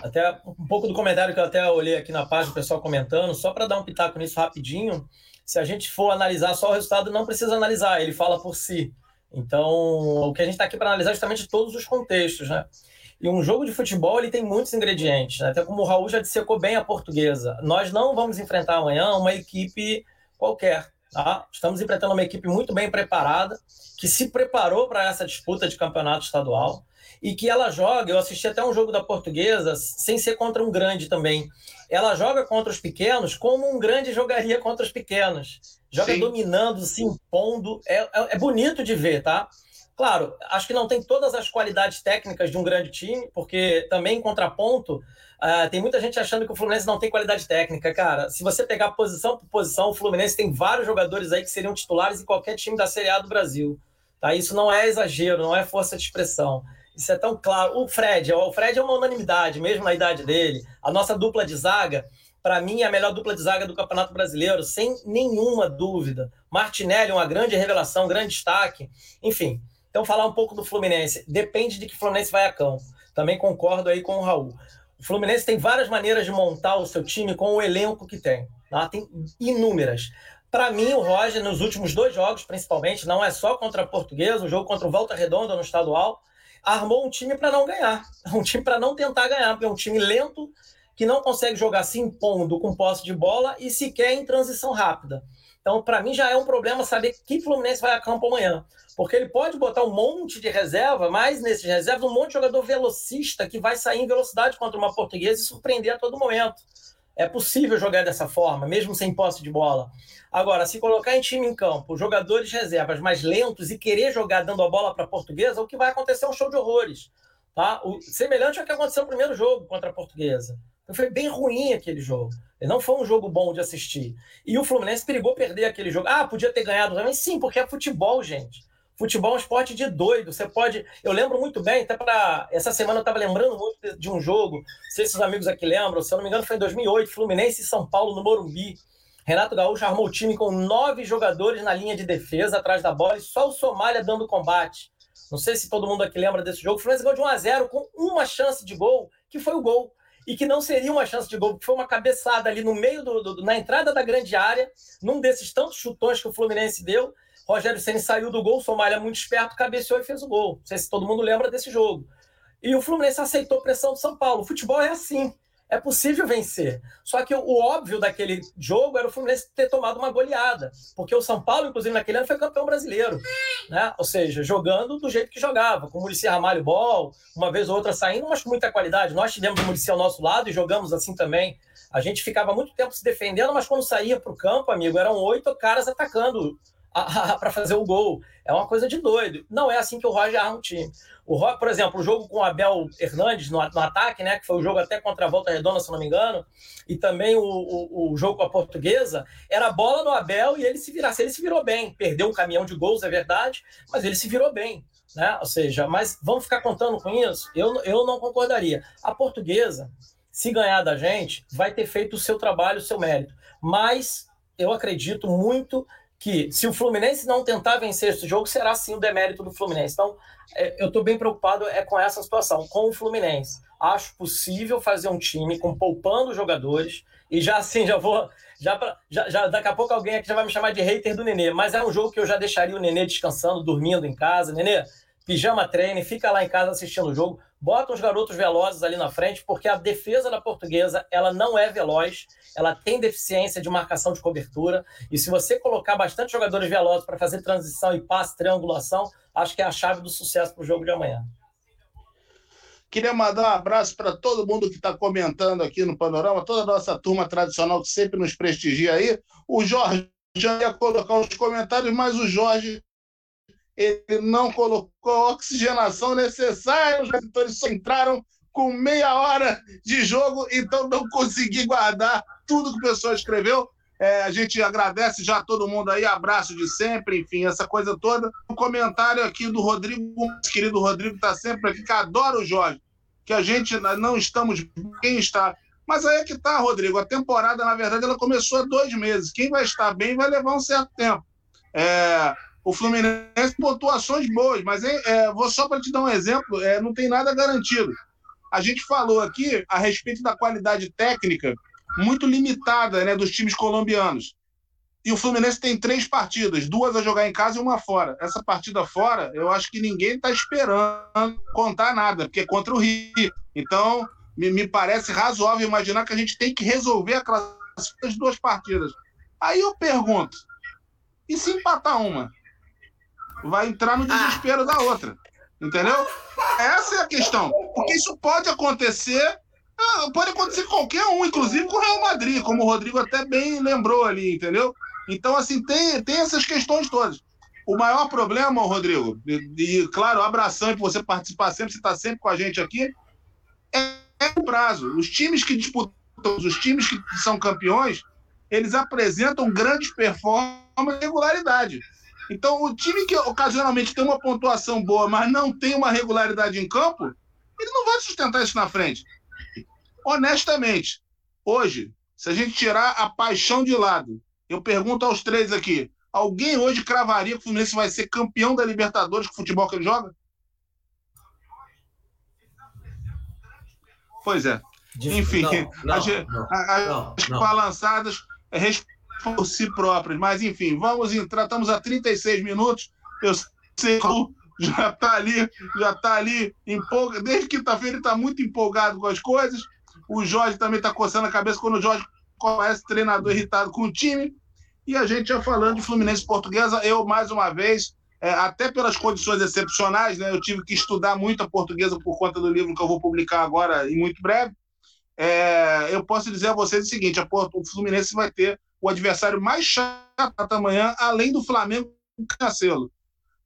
até um pouco do comentário que eu até olhei aqui na página, o pessoal comentando, só para dar um pitaco nisso rapidinho, se a gente for analisar só o resultado, não precisa analisar, ele fala por si. Então, o que a gente está aqui para analisar é justamente todos os contextos, né? E um jogo de futebol ele tem muitos ingredientes, né? até como o Raul já dissecou bem a portuguesa. Nós não vamos enfrentar amanhã uma equipe qualquer. Tá? Estamos enfrentando uma equipe muito bem preparada, que se preparou para essa disputa de campeonato estadual e que ela joga. Eu assisti até um jogo da Portuguesa, sem ser contra um grande também. Ela joga contra os pequenos como um grande jogaria contra os pequenos. Joga Sim. dominando, se impondo. É, é, é bonito de ver, tá? Claro, acho que não tem todas as qualidades técnicas de um grande time, porque também em contraponto, uh, tem muita gente achando que o Fluminense não tem qualidade técnica. Cara, se você pegar posição por posição, o Fluminense tem vários jogadores aí que seriam titulares em qualquer time da Série A do Brasil. Tá? Isso não é exagero, não é força de expressão. Isso é tão claro. O Fred, o Fred é uma unanimidade, mesmo na idade dele. A nossa dupla de zaga, para mim, é a melhor dupla de zaga do Campeonato Brasileiro, sem nenhuma dúvida. Martinelli, uma grande revelação, grande destaque. Enfim, então, falar um pouco do Fluminense. Depende de que Fluminense vai a campo. Também concordo aí com o Raul. O Fluminense tem várias maneiras de montar o seu time com o elenco que tem. Tá? Tem inúmeras. Para mim, o Roger, nos últimos dois jogos, principalmente, não é só contra a Portuguesa, o jogo contra o Volta Redonda no estadual, armou um time para não ganhar. Um time para não tentar ganhar, porque é um time lento que não consegue jogar se impondo com posse de bola e sequer em transição rápida. Então, para mim, já é um problema saber que Fluminense vai a campo amanhã. Porque ele pode botar um monte de reserva, mas nesses reservas, um monte de jogador velocista que vai sair em velocidade contra uma portuguesa e surpreender a todo momento. É possível jogar dessa forma, mesmo sem posse de bola. Agora, se colocar em time em campo jogadores reservas mais lentos e querer jogar dando a bola para a portuguesa, o que vai acontecer é um show de horrores. Tá? O, semelhante ao que aconteceu no primeiro jogo contra a portuguesa. Então, foi bem ruim aquele jogo. Não foi um jogo bom de assistir. E o Fluminense perigou perder aquele jogo. Ah, podia ter ganhado também? Sim, porque é futebol, gente. Futebol é um esporte de doido. Você pode. Eu lembro muito bem, até para. Essa semana eu estava lembrando muito de um jogo. Não sei se os amigos aqui lembram. Se eu não me engano, foi em 2008, Fluminense e São Paulo no Morumbi. Renato Gaúcho armou o time com nove jogadores na linha de defesa atrás da bola e só o Somália dando combate. Não sei se todo mundo aqui lembra desse jogo. O Fluminense ganhou de 1 a 0 com uma chance de gol, que foi o gol e que não seria uma chance de gol, porque foi uma cabeçada ali no meio do, do, na entrada da grande área, num desses tantos chutões que o Fluminense deu. Rogério Ceni saiu do gol, Somália muito esperto, cabeceou e fez o gol. Não sei se todo mundo lembra desse jogo. E o Fluminense aceitou pressão do São Paulo. O futebol é assim é possível vencer. Só que o, óbvio daquele jogo era o Fluminense ter tomado uma goleada, porque o São Paulo, inclusive, naquele ano foi campeão brasileiro, né? Ou seja, jogando do jeito que jogava, com o Murici Ramalho Ball, uma vez ou outra saindo, mas com muita qualidade. Nós tivemos o Murici ao nosso lado e jogamos assim também. A gente ficava muito tempo se defendendo, mas quando saía para o campo, amigo, eram oito caras atacando para fazer o gol. É uma coisa de doido. Não é assim que o Roger arma o time. O Roger, por exemplo, o jogo com o Abel Hernandes no, no, ataque, né, que foi o jogo até contra a Volta Redonda, se não me engano, e também o, o, o, jogo com a Portuguesa, era bola no Abel e ele se virasse. Ele se virou bem. Perdeu um caminhão de gols, é verdade, mas ele se virou bem. Né? Ou seja, mas vamos ficar contando com isso? Eu, eu não concordaria. A Portuguesa, se ganhar da gente, vai ter feito o seu trabalho, o seu mérito. Mas eu acredito muito que se o Fluminense não tentar vencer esse jogo, será sim o demérito do Fluminense. Então, é, eu estou bem preocupado é com essa situação, com o Fluminense. Acho possível fazer um time com poupando jogadores e já assim, já vou. Já, pra, já, já daqui a pouco alguém aqui já vai me chamar de hater do Nenê, mas é um jogo que eu já deixaria o Nenê descansando, dormindo em casa. Nenê, pijama treine, fica lá em casa assistindo o jogo bota os garotos velozes ali na frente, porque a defesa da portuguesa ela não é veloz, ela tem deficiência de marcação de cobertura, e se você colocar bastante jogadores velozes para fazer transição e passe, triangulação, acho que é a chave do sucesso para o jogo de amanhã. Queria mandar um abraço para todo mundo que está comentando aqui no Panorama, toda a nossa turma tradicional que sempre nos prestigia aí. O Jorge já ia colocar os comentários, mas o Jorge ele não colocou a oxigenação necessária, os jogadores só entraram com meia hora de jogo, então não consegui guardar tudo que o pessoal escreveu. É, a gente agradece já todo mundo aí, abraço de sempre, enfim, essa coisa toda. Um comentário aqui do Rodrigo, querido Rodrigo, está sempre aqui, que adora o Jorge, que a gente não estamos quem está. Mas aí é que tá, Rodrigo. A temporada, na verdade, ela começou há dois meses. Quem vai estar bem vai levar um certo tempo. É, o Fluminense pontuações boas, mas é, vou só para te dar um exemplo, é, não tem nada garantido. A gente falou aqui a respeito da qualidade técnica muito limitada né, dos times colombianos. E o Fluminense tem três partidas, duas a jogar em casa e uma fora. Essa partida fora, eu acho que ninguém está esperando contar nada, porque é contra o Rio. Então, me, me, parece razoável imaginar que a gente tem que resolver a classificação das duas partidas. Aí eu pergunto: e se empatar uma? Vai entrar no desespero da outra. Entendeu? Essa é a questão. Porque isso pode acontecer ah, pode acontecer qualquer um, inclusive com o Real Madrid, como o Rodrigo até bem lembrou ali, entendeu? Então, assim, tem, tem essas questões todas. O maior problema, Rodrigo, e, e claro, abração por você participar sempre, você está sempre com a gente aqui, é, é o prazo. Os times que disputam, os times que são campeões, eles apresentam grandes performances e regularidade. Então, o time que ocasionalmente tem uma pontuação boa, mas não tem uma regularidade em campo, ele não vai sustentar isso na frente honestamente, hoje, se a gente tirar a paixão de lado, eu pergunto aos três aqui: alguém hoje cravaria que o Fluminense vai ser campeão da Libertadores com o futebol que ele joga? Pois é. Enfim, não, não, as, não, as balançadas por si próprias. Mas, enfim, vamos entrar. Estamos a 36 minutos. Eu sei que já está ali, já está ali empolgado. Desde quinta-feira ele está muito empolgado com as coisas. O Jorge também está coçando a cabeça quando o Jorge começa treinador irritado com o time. E a gente já falando de Fluminense Portuguesa, eu mais uma vez, é, até pelas condições excepcionais, né, eu tive que estudar muito a portuguesa por conta do livro que eu vou publicar agora em muito breve. É, eu posso dizer a vocês o seguinte: a Porto, o Fluminense vai ter o adversário mais chato amanhã, além do Flamengo Cancelo.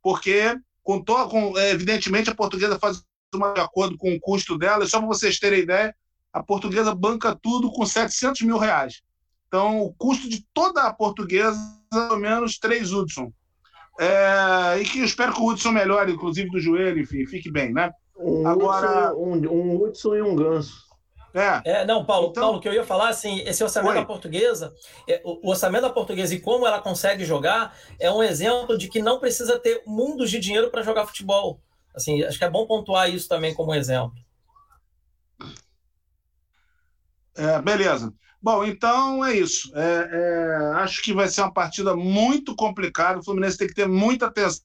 Porque, com, com, é, evidentemente, a portuguesa faz uma de acordo com o custo dela, só para vocês terem ideia, a portuguesa banca tudo com 700 mil reais. Então, o custo de toda a portuguesa é pelo menos 3 Hudson. É, e que eu espero que o Hudson melhore, inclusive do joelho, enfim, fique bem, né? Um Agora. Hudson, um, um Hudson e um ganso. É. é. não, Paulo, então... Paulo, que eu ia falar assim, esse orçamento Oi. da portuguesa, é, o, orçamento da portuguesa e como ela consegue jogar é um exemplo de que não precisa ter mundos de dinheiro para jogar futebol. Assim, acho que é bom pontuar isso também como exemplo. É, beleza. Bom, então é isso. É, é, acho que vai ser uma partida muito complicada. O Fluminense tem que ter muita atenção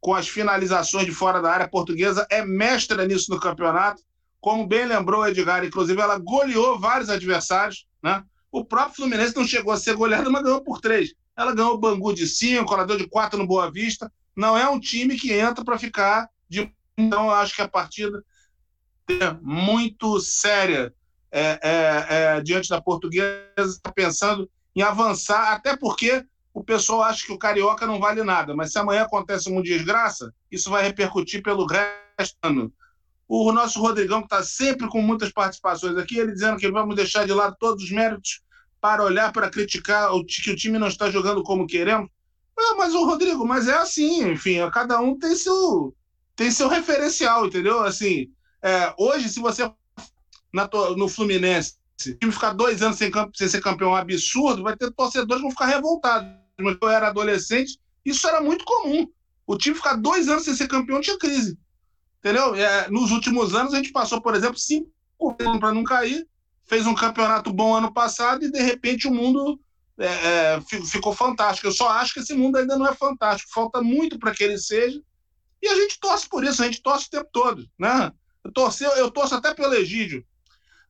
com as finalizações de fora da área portuguesa. É mestra nisso no campeonato. Como bem lembrou Edgar, inclusive, ela goleou vários adversários. Né? O próprio Fluminense não chegou a ser goleado, mas ganhou por três. Ela ganhou o Bangu de cinco, ela deu de quatro no Boa Vista. Não é um time que entra para ficar de. Então, eu acho que a partida é muito séria é, é, é, diante da portuguesa, está pensando em avançar, até porque o pessoal acha que o carioca não vale nada, mas se amanhã acontece uma desgraça, isso vai repercutir pelo resto do ano. O nosso Rodrigão, que está sempre com muitas participações aqui, ele dizendo que vamos deixar de lado todos os méritos para olhar para criticar o, que o time não está jogando como queremos. Ah, mas o Rodrigo, mas é assim, enfim, cada um tem seu, tem seu referencial, entendeu? Assim, é, hoje, se você na, no Fluminense, se o time ficar dois anos sem, sem ser campeão um absurdo, vai ter torcedores que vão ficar revoltados. Mas eu era adolescente, isso era muito comum. O time ficar dois anos sem ser campeão tinha crise. Entendeu? É, nos últimos anos, a gente passou, por exemplo, cinco anos para não cair, fez um campeonato bom ano passado e, de repente, o mundo é, é, ficou fantástico. Eu só acho que esse mundo ainda não é fantástico. Falta muito para que ele seja. E a gente torce por isso, a gente torce o tempo todo. Né? Eu, eu torço até pelo Egídio.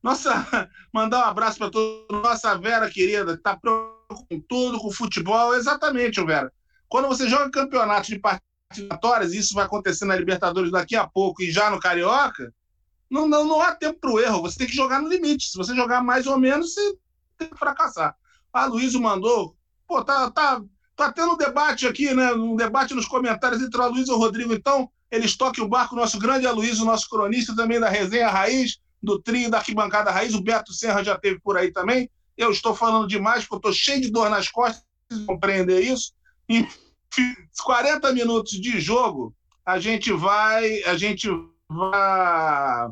Nossa, mandar um abraço para toda nossa Vera querida, que está com tudo, com futebol. Exatamente, Vera. Quando você joga campeonato de partidas, isso vai acontecer na Libertadores daqui a pouco e já no Carioca, não, não, não há tempo para o erro. Você tem que jogar no limite. Se você jogar mais ou menos, você tem que fracassar. A Luísa mandou. Pô, tá, tá, tá tendo debate aqui, né? Um debate nos comentários entre a Luísa e o Rodrigo. Então, eles toquem o barco, nosso grande Aloysio, nosso cronista também da Resenha Raiz do trio da arquibancada raiz, o Beto Serra já teve por aí também. Eu estou falando demais porque eu estou cheio de dor nas costas, compreender isso. 40 minutos de jogo, a gente vai, a gente vai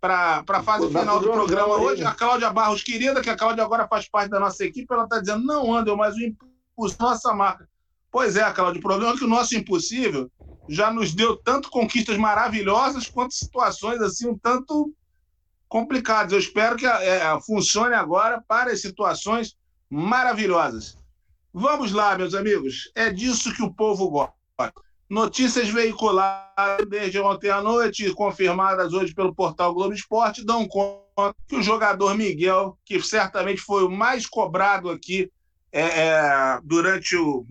para a fase final do programa hoje. A Cláudia Barros, querida, que a Cláudia agora faz parte da nossa equipe, ela está dizendo: não, Andel, mas o impulso, nossa marca. Pois é, Cláudia, o problema é que o nosso impossível já nos deu tanto conquistas maravilhosas quanto situações assim um tanto complicadas. Eu espero que é, funcione agora para as situações maravilhosas. Vamos lá, meus amigos. É disso que o povo gosta. Notícias veiculadas desde ontem à noite, confirmadas hoje pelo portal Globo Esporte, dão conta que o jogador Miguel, que certamente foi o mais cobrado aqui é, é, durante o.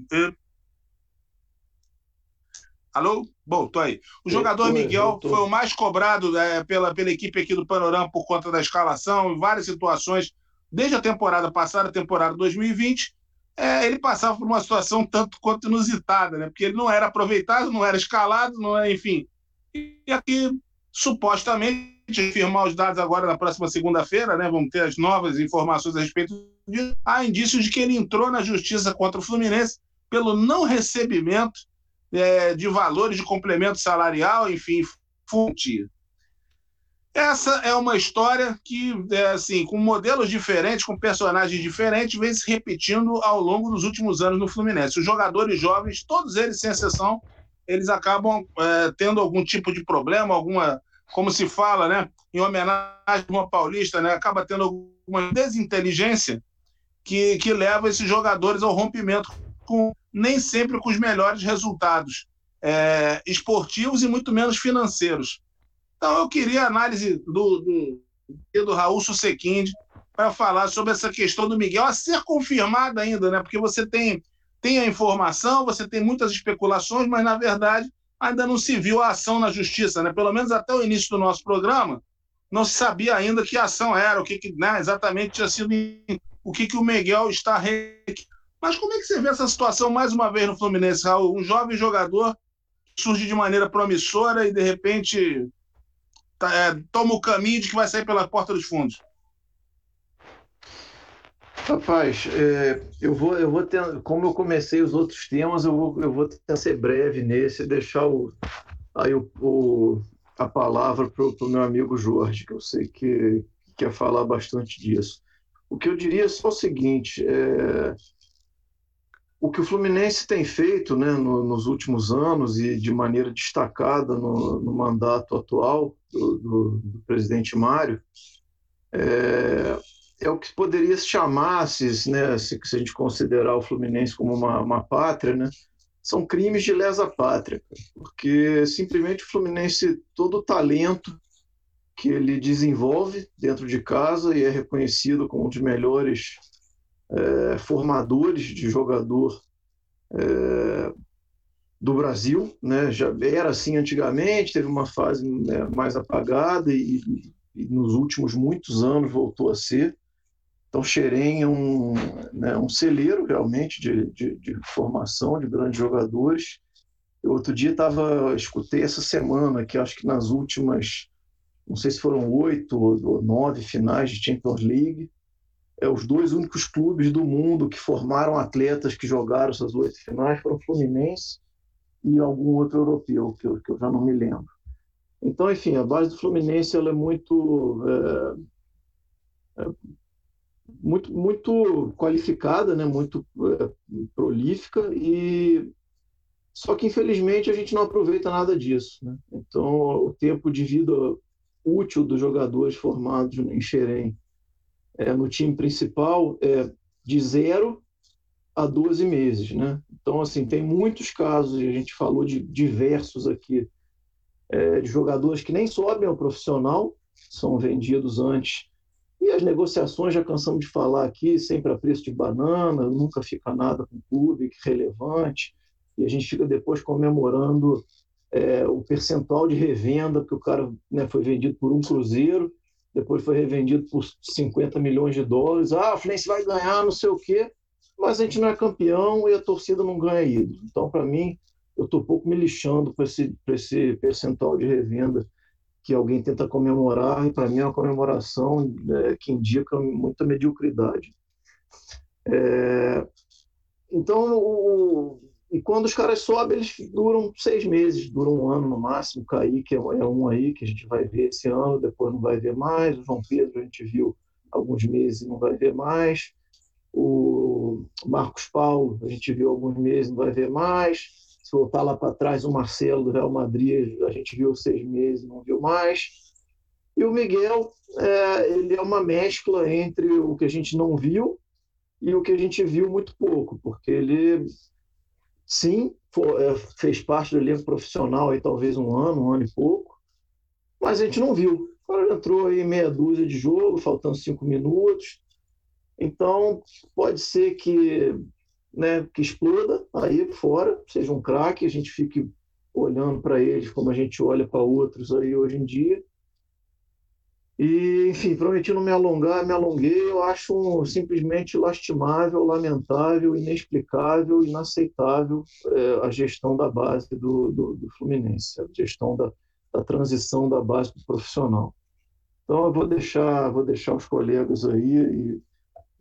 Alô? Bom, tô aí. O jogador Miguel foi o mais cobrado é, pela, pela equipe aqui do Panorama por conta da escalação, em várias situações, desde a temporada passada, a temporada 2020 é, ele passava por uma situação tanto quanto inusitada, né? porque ele não era aproveitado, não era escalado, não era, enfim. E aqui, supostamente, firmar os dados agora na próxima segunda-feira, né? vamos ter as novas informações a respeito disso. Há indícios de que ele entrou na justiça contra o Fluminense pelo não recebimento é, de valores de complemento salarial, enfim, fonte. Essa é uma história que, é, assim, com modelos diferentes, com personagens diferentes, vem se repetindo ao longo dos últimos anos no Fluminense. Os jogadores jovens, todos eles, sem exceção, eles acabam é, tendo algum tipo de problema, alguma, como se fala, né, em homenagem a uma paulista, né, acaba tendo alguma desinteligência que, que leva esses jogadores ao rompimento, com, nem sempre com os melhores resultados é, esportivos e muito menos financeiros. Então, eu queria a análise do, do, do Raul Susequinde para falar sobre essa questão do Miguel, a ser confirmada ainda, né? Porque você tem, tem a informação, você tem muitas especulações, mas, na verdade, ainda não se viu a ação na justiça, né? Pelo menos até o início do nosso programa, não se sabia ainda que ação era, o que, que né, exatamente tinha sido o que, que o Miguel está. Mas como é que você vê essa situação mais uma vez no Fluminense, Raul? Um jovem jogador surge de maneira promissora e de repente é, toma o caminho de que vai sair pela porta dos fundos? Rapaz, é, eu vou, eu vou ter, como eu comecei os outros temas, eu vou, eu vou tentar ser breve nesse, deixar o, aí o, o a palavra para o meu amigo Jorge, que eu sei que, que quer falar bastante disso. O que eu diria é só o seguinte: é, o que o Fluminense tem feito né, no, nos últimos anos e de maneira destacada no, no mandato atual do, do, do presidente Mário é, é, o que poderia se chamar, se, né, se, se, a gente considerar o Fluminense como uma, uma pátria, né, são crimes de lesa pátria, porque simplesmente o Fluminense, todo o talento que ele desenvolve dentro de casa e é reconhecido como um dos melhores é, formadores de jogador é, do Brasil, né? Já era assim antigamente, teve uma fase né, mais apagada e, e, nos últimos muitos anos voltou a ser. Então, Xerém é um, né, um celeiro realmente de, de, de, formação de grandes jogadores. Eu, outro dia estava, escutei essa semana que acho que nas últimas, não sei se foram oito ou nove finais de Champions League, é, os dois únicos clubes do mundo que formaram atletas que jogaram essas oito finais foram o Fluminense e algum outro europeu, que eu, que eu já não me lembro. Então, enfim, a base do Fluminense ela é muito, é, é, muito, muito qualificada, né? muito é, prolífica, e só que, infelizmente, a gente não aproveita nada disso. Né? Então, o tempo de vida útil dos jogadores formados em Xerém é, no time principal é de zero a 12 meses, né? Então, assim, tem muitos casos, a gente falou de diversos aqui, é, de jogadores que nem sobem ao profissional, são vendidos antes. E as negociações, já cansamos de falar aqui, sempre a preço de banana, nunca fica nada com o clube relevante, e a gente fica depois comemorando é, o percentual de revenda, porque o cara né, foi vendido por um cruzeiro, depois foi revendido por 50 milhões de dólares. Ah, o Fluminense vai ganhar, não sei o quê, mas a gente não é campeão e a torcida não ganha ídolo. Então, para mim, eu estou pouco me lixando para esse, esse percentual de revenda que alguém tenta comemorar, e para mim é uma comemoração é, que indica muita mediocridade. É, então, o, e quando os caras sobem, eles duram seis meses, duram um ano no máximo. O Kaique é, é um aí que a gente vai ver esse ano, depois não vai ver mais. O João Pedro a gente viu alguns meses e não vai ver mais. O Marcos Paulo a gente viu alguns meses não vai ver mais. Se voltar lá para trás, o Marcelo do Real Madrid a gente viu seis meses não viu mais. E o Miguel, é, ele é uma mescla entre o que a gente não viu e o que a gente viu muito pouco, porque ele sim, é, fez parte do elenco profissional aí talvez um ano, um ano e pouco, mas a gente não viu. Agora entrou aí meia dúzia de jogo, faltando cinco minutos. Então, pode ser que, né, que exploda aí fora, seja um craque, a gente fique olhando para eles como a gente olha para outros aí hoje em dia. E, enfim, prometi não me alongar, me alonguei. Eu acho simplesmente lastimável, lamentável, inexplicável, inaceitável é, a gestão da base do, do, do Fluminense, a gestão da, da transição da base para profissional. Então, eu vou deixar, vou deixar os colegas aí e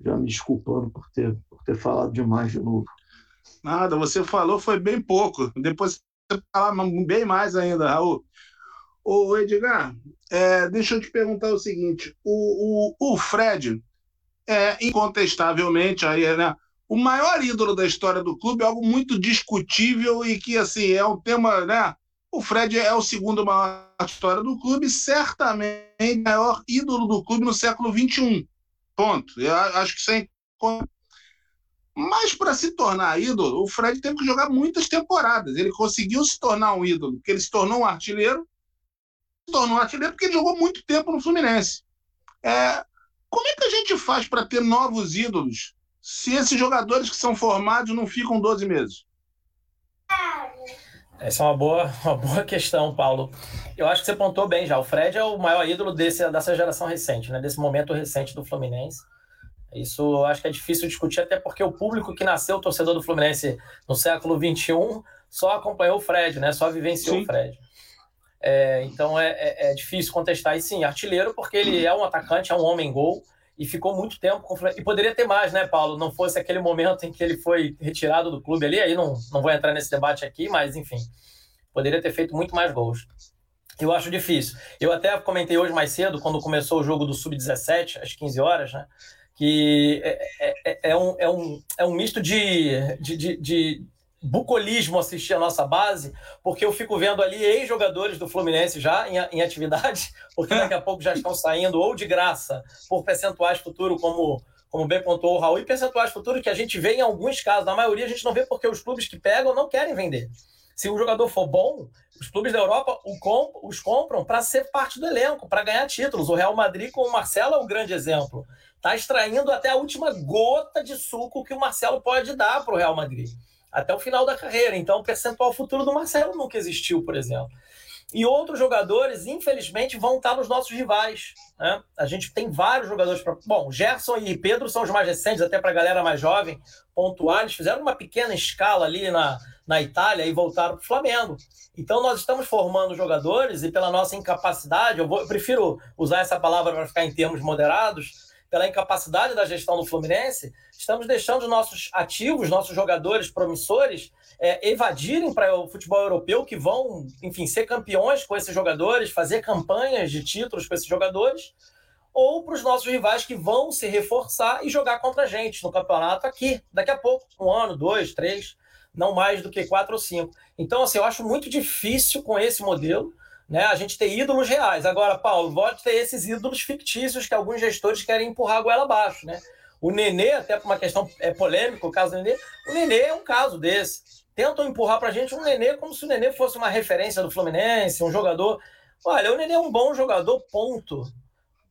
já me desculpando por ter, por ter falado demais de novo. Nada, você falou foi bem pouco. Depois você falar bem mais ainda, Raul. Ô, Edgar, é, deixa eu te perguntar o seguinte: o, o, o Fred é incontestavelmente aí, né, o maior ídolo da história do clube, é algo muito discutível e que assim é um tema, né? O Fred é o segundo maior história do clube, certamente o maior ídolo do clube no século XXI. Ponto. Eu acho que sem mas para se tornar ídolo, o Fred teve que jogar muitas temporadas. Ele conseguiu se tornar um ídolo, porque ele se tornou um artilheiro, tornou artilheiro porque ele jogou muito tempo no Fluminense. É, como é que a gente faz para ter novos ídolos se esses jogadores que são formados não ficam 12 meses? Essa é uma boa, uma boa questão, Paulo. Eu acho que você pontou bem já. O Fred é o maior ídolo desse, dessa geração recente, né? desse momento recente do Fluminense. Isso eu acho que é difícil discutir, até porque o público que nasceu torcedor do Fluminense no século XXI só acompanhou o Fred, né? só vivenciou Sim. o Fred. É, então é, é, é, difícil contestar. E sim, artilheiro, porque ele é um atacante, é um homem-gol, e ficou muito tempo com E poderia ter mais, né, Paulo? Não fosse aquele momento em que ele foi retirado do clube ali, aí não, não vou entrar nesse debate aqui, mas enfim, poderia ter feito muito mais gols. Eu acho difícil. Eu até comentei hoje mais cedo, quando começou o jogo do Sub-17, às 15 horas, né? Que é, é, é, é, um, é, um, é um misto de, de, de, de bucolismo assistir a nossa base, porque eu fico vendo ali ex-jogadores do Fluminense já em, em, atividade, porque daqui a pouco já estão saindo ou de graça por percentuais futuro, como, como bem pontuou o Raul, e percentuais futuro que a gente vê em alguns casos, na maioria a gente não vê porque os clubes que pegam não querem vender. Se o jogador for bom, os clubes da Europa os compram para ser parte do elenco, para ganhar títulos. O Real Madrid com o Marcelo é um grande exemplo. Está extraindo até a última gota de suco que o Marcelo pode dar para o Real Madrid até o final da carreira. Então, o percentual futuro do Marcelo nunca existiu, por exemplo. E outros jogadores, infelizmente, vão estar nos nossos rivais. Né? A gente tem vários jogadores. Pra... Bom, Gerson e Pedro são os mais recentes, até para a galera mais jovem pontuar. Eles fizeram uma pequena escala ali na, na Itália e voltaram para o Flamengo. Então, nós estamos formando jogadores e, pela nossa incapacidade, eu, vou, eu prefiro usar essa palavra para ficar em termos moderados, pela incapacidade da gestão do Fluminense, estamos deixando os nossos ativos, nossos jogadores promissores, é, evadirem para o futebol europeu, que vão, enfim, ser campeões com esses jogadores, fazer campanhas de títulos com esses jogadores, ou para os nossos rivais que vão se reforçar e jogar contra a gente no campeonato aqui, daqui a pouco, um ano, dois, três, não mais do que quatro ou cinco. Então, assim, eu acho muito difícil com esse modelo né? A gente tem ídolos reais. Agora, Paulo, pode ter esses ídolos fictícios que alguns gestores querem empurrar a goela abaixo. Né? O Nenê, até por uma questão é polêmica, o caso do Nenê, o Nenê é um caso desse. Tentam empurrar para a gente um Nenê como se o Nenê fosse uma referência do Fluminense, um jogador. Olha, o Nenê é um bom jogador, ponto.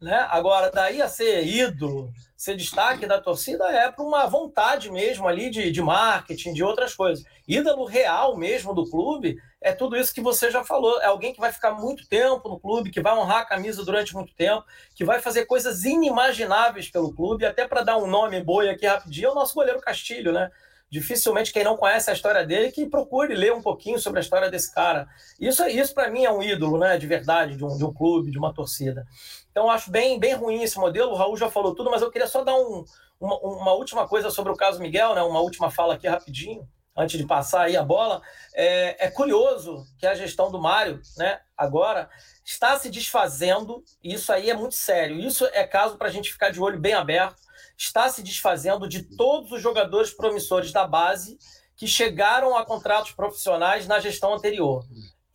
Né? Agora, daí a ser ídolo, ser destaque da torcida é para uma vontade mesmo ali de, de marketing, de outras coisas. Ídolo real mesmo do clube é tudo isso que você já falou. É alguém que vai ficar muito tempo no clube, que vai honrar a camisa durante muito tempo, que vai fazer coisas inimagináveis pelo clube, até para dar um nome boi aqui rapidinho, é o nosso goleiro Castilho, né? dificilmente quem não conhece a história dele que procure ler um pouquinho sobre a história desse cara. Isso, isso para mim é um ídolo, né, de verdade, de um, de um clube, de uma torcida. Então acho bem, bem ruim esse modelo. O Raul já falou tudo, mas eu queria só dar um, uma, uma última coisa sobre o caso Miguel, né, uma última fala aqui rapidinho antes de passar aí a bola, é, é, curioso que a gestão do Mário, né, agora, está se desfazendo, e isso aí é muito sério. Isso é caso para a gente ficar de olho bem aberto está se desfazendo de todos os jogadores promissores da base que chegaram a contratos profissionais na gestão anterior.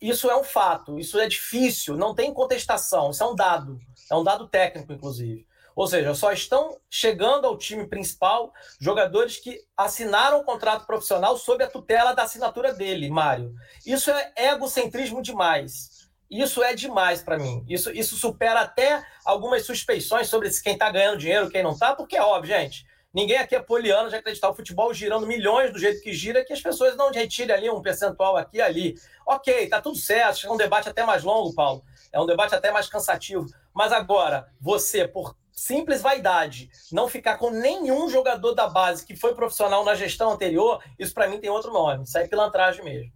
Isso é um fato, isso é difícil, não tem contestação, isso é um dado, é um dado técnico, inclusive. Ou seja, só estão chegando ao time principal jogadores que assinaram o contrato profissional sob a tutela da assinatura dele, Mário. Isso é egocentrismo demais. Isso é demais para mim. Isso, isso supera até algumas suspeições sobre quem está ganhando dinheiro, quem não está, porque é óbvio, gente. Ninguém aqui é poliano de acreditar o futebol girando milhões do jeito que gira, que as pessoas não retirem ali um percentual aqui e ali. Ok, tá tudo certo, é um debate até mais longo, Paulo. É um debate até mais cansativo. Mas agora, você, por simples vaidade, não ficar com nenhum jogador da base que foi profissional na gestão anterior, isso para mim tem outro nome. Isso é pilantragem mesmo.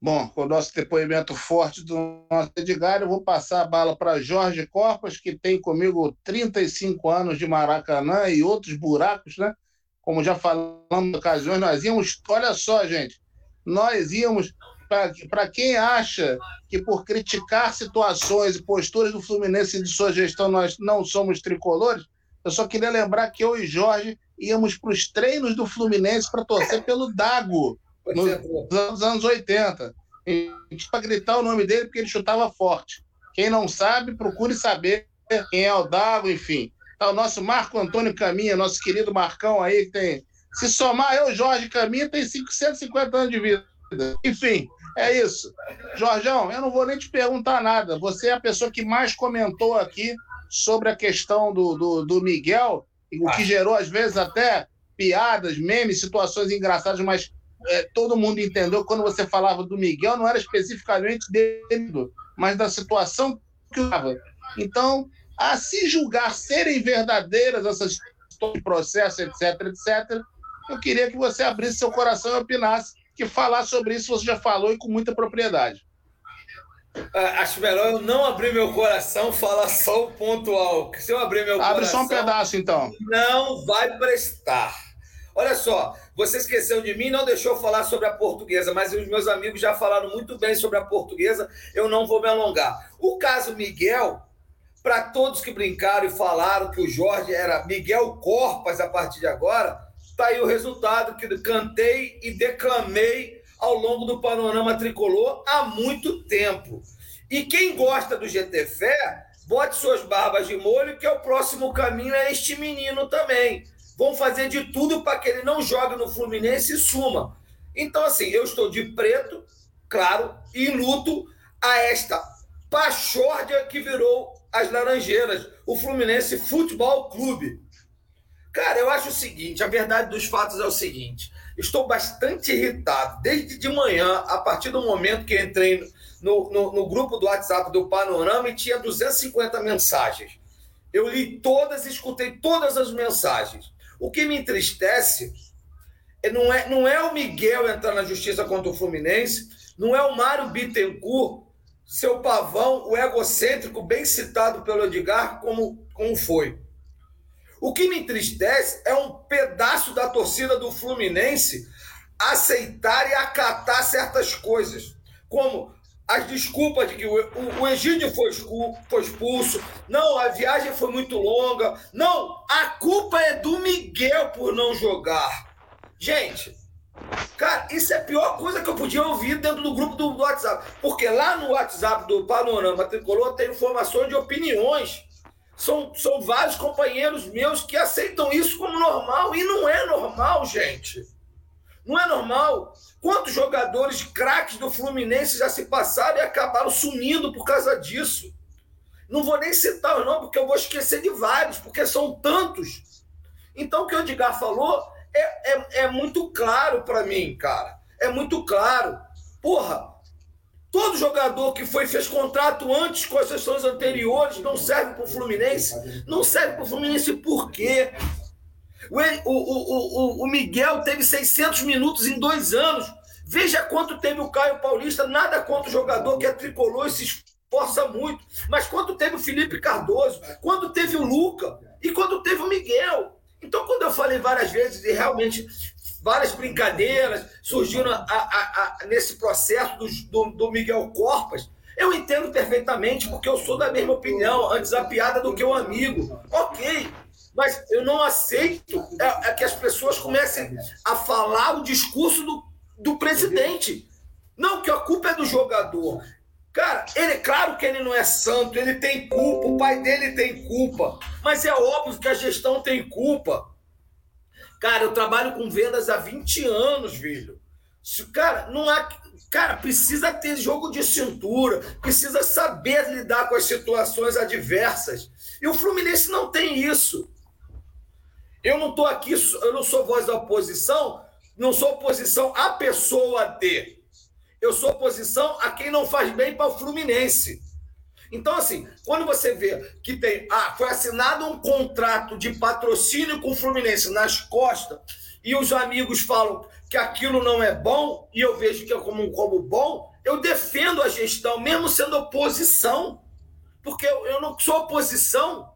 Bom, com o nosso depoimento forte do nosso Edgar, eu vou passar a bala para Jorge Corpas, que tem comigo 35 anos de Maracanã e outros buracos, né? Como já falamos em ocasiões, nós íamos. Olha só, gente, nós íamos. Para quem acha que por criticar situações e posturas do Fluminense e de sua gestão nós não somos tricolores, eu só queria lembrar que eu e Jorge íamos para os treinos do Fluminense para torcer pelo Dago nos anos 80. Para gritar o nome dele porque ele chutava forte. Quem não sabe, procure saber quem é o Dago, enfim. Tá o nosso Marco Antônio Caminha, nosso querido Marcão aí, que tem. Se somar eu, Jorge Caminha, tem 550 anos de vida. Enfim, é isso. Jorjão, eu não vou nem te perguntar nada. Você é a pessoa que mais comentou aqui sobre a questão do, do, do Miguel, o que gerou, às vezes, até piadas, memes, situações engraçadas, mas é, todo mundo entendeu quando você falava do Miguel, não era especificamente dele, mas da situação que estava. Então, a se julgar serem verdadeiras essas de processo, etc, etc, eu queria que você abrisse seu coração e opinasse, que falar sobre isso você já falou e com muita propriedade. É, acho melhor eu não abrir meu coração, falar só o pontual. Se eu abrir meu Abre coração. Abre só um pedaço, então. Não vai prestar. Olha só, você esqueceu de mim, não deixou falar sobre a portuguesa, mas os meus amigos já falaram muito bem sobre a portuguesa, eu não vou me alongar. O caso Miguel, para todos que brincaram e falaram que o Jorge era Miguel Corpas a partir de agora, tá aí o resultado que cantei e declamei ao longo do panorama tricolor há muito tempo. E quem gosta do GT Fé, bote suas barbas de molho, que é o próximo caminho é este menino também vão fazer de tudo para que ele não jogue no Fluminense e suma. Então, assim, eu estou de preto, claro, e luto a esta pachórdia que virou as Laranjeiras, o Fluminense Futebol Clube. Cara, eu acho o seguinte: a verdade dos fatos é o seguinte. Estou bastante irritado desde de manhã, a partir do momento que entrei no, no, no grupo do WhatsApp do Panorama e tinha 250 mensagens. Eu li todas escutei todas as mensagens. O que me entristece é, não é, não é o Miguel entrar na justiça contra o Fluminense, não é o Mário Bittencourt, seu pavão, o egocêntrico, bem citado pelo Edgar, como, como foi. O que me entristece é um pedaço da torcida do Fluminense aceitar e acatar certas coisas, como as desculpas de que o, o, o Egídio foi, foi expulso, não, a viagem foi muito longa, não, a culpa é do Miguel por não jogar. Gente, cara, isso é a pior coisa que eu podia ouvir dentro do grupo do, do WhatsApp, porque lá no WhatsApp do Panorama Tricolor tem informações de opiniões. São, são vários companheiros meus que aceitam isso como normal, e não é normal, gente. Não é normal. Quantos jogadores craques do Fluminense já se passaram e acabaram sumindo por causa disso? Não vou nem citar o nome, porque eu vou esquecer de vários, porque são tantos. Então, o que o Edgar falou é, é, é muito claro para mim, cara. É muito claro. Porra, todo jogador que foi fez contrato antes com as sessões anteriores não serve para o Fluminense. Não serve para o Fluminense por quê? O, o, o, o, Miguel teve 600 minutos em dois anos. Veja quanto teve o Caio Paulista, nada contra o jogador que é tricolor e se esforça muito. Mas quanto teve o Felipe Cardoso, quando teve o Luca e quando teve o Miguel. Então, quando eu falei várias vezes e realmente várias brincadeiras surgiram a, a, a, nesse processo do, do, do Miguel Corpas, eu entendo perfeitamente, porque eu sou da mesma opinião, antes a piada do que o amigo. Ok, mas eu não aceito é, é que as pessoas comecem a falar o discurso do, do presidente. Não, que a culpa é do jogador. Cara, ele, claro que ele não é santo, ele tem culpa, o pai dele tem culpa, mas é óbvio que a gestão tem culpa. Cara, eu trabalho com vendas há 20 anos, filho. Cara, não há. Cara, precisa ter jogo de cintura, precisa saber lidar com as situações adversas. E o Fluminense não tem isso. Eu não estou aqui, eu não sou voz da oposição, não sou oposição à pessoa de. Eu sou oposição a quem não faz bem para o Fluminense. Então, assim, quando você vê que tem. Ah, foi assinado um contrato de patrocínio com o Fluminense nas costas, e os amigos falam que aquilo não é bom, e eu vejo que é como, como bom, eu defendo a gestão, mesmo sendo oposição. Porque eu, eu não sou oposição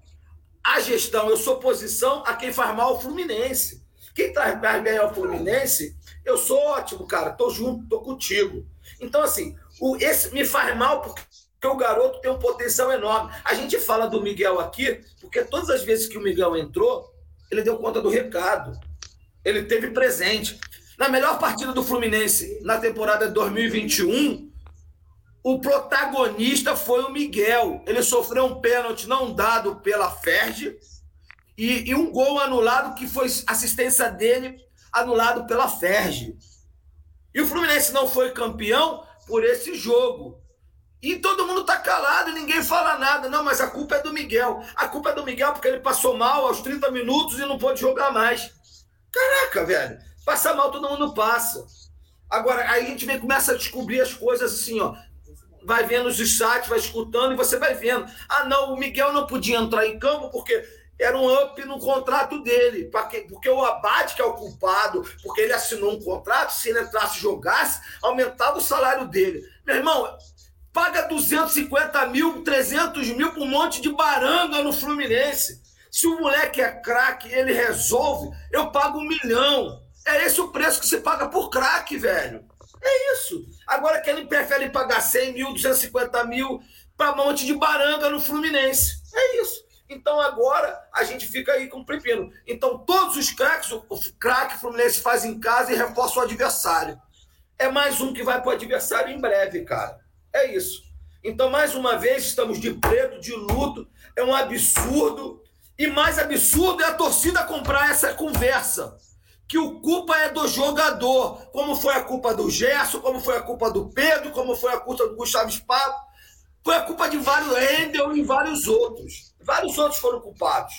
à gestão, eu sou oposição a quem faz mal ao Fluminense. Quem traz bem ao Fluminense, eu sou ótimo, cara, tô junto, tô contigo. Então, assim, o, esse me faz mal porque o garoto tem um potencial enorme. A gente fala do Miguel aqui, porque todas as vezes que o Miguel entrou, ele deu conta do recado. Ele teve presente. Na melhor partida do Fluminense na temporada de 2021, o protagonista foi o Miguel. Ele sofreu um pênalti não dado pela Ferdi e, e, um gol anulado que foi assistência dele anulado pela Ferdi. E o Fluminense não foi campeão por esse jogo. E todo mundo tá calado ninguém fala nada. Não, mas a culpa é do Miguel. A culpa é do Miguel porque ele passou mal aos 30 minutos e não pôde jogar mais. Caraca, velho. Passar mal todo mundo passa. Agora, aí a gente vem começa a descobrir as coisas assim, ó. Vai vendo os sites, vai escutando e você vai vendo. Ah, não, o Miguel não podia entrar em campo porque era um up no contrato dele. Porque o Abade, que é o culpado, porque ele assinou um contrato, se ele entrasse e jogasse, aumentava o salário dele. Meu irmão, paga 250 mil, 300 mil para um monte de baranga no Fluminense. Se o moleque é craque, ele resolve, eu pago um milhão. É esse o preço que você paga por craque, velho. É isso. Agora que ele prefere pagar 100 mil, 250 mil para monte de baranga no Fluminense. É isso. Então agora a gente fica aí com o pepino. Então todos os craques, o craque Fluminense faz em casa e reforça o adversário. É mais um que vai para o adversário em breve, cara. É isso. Então, mais uma vez, estamos de preto, de luto. É um absurdo. E mais absurdo é a torcida comprar essa conversa. Que o culpa é do jogador. Como foi a culpa do Gerson, como foi a culpa do Pedro, como foi a culpa do Gustavo Espato. Foi a culpa de vários Endel e vários outros. Vários outros foram culpados.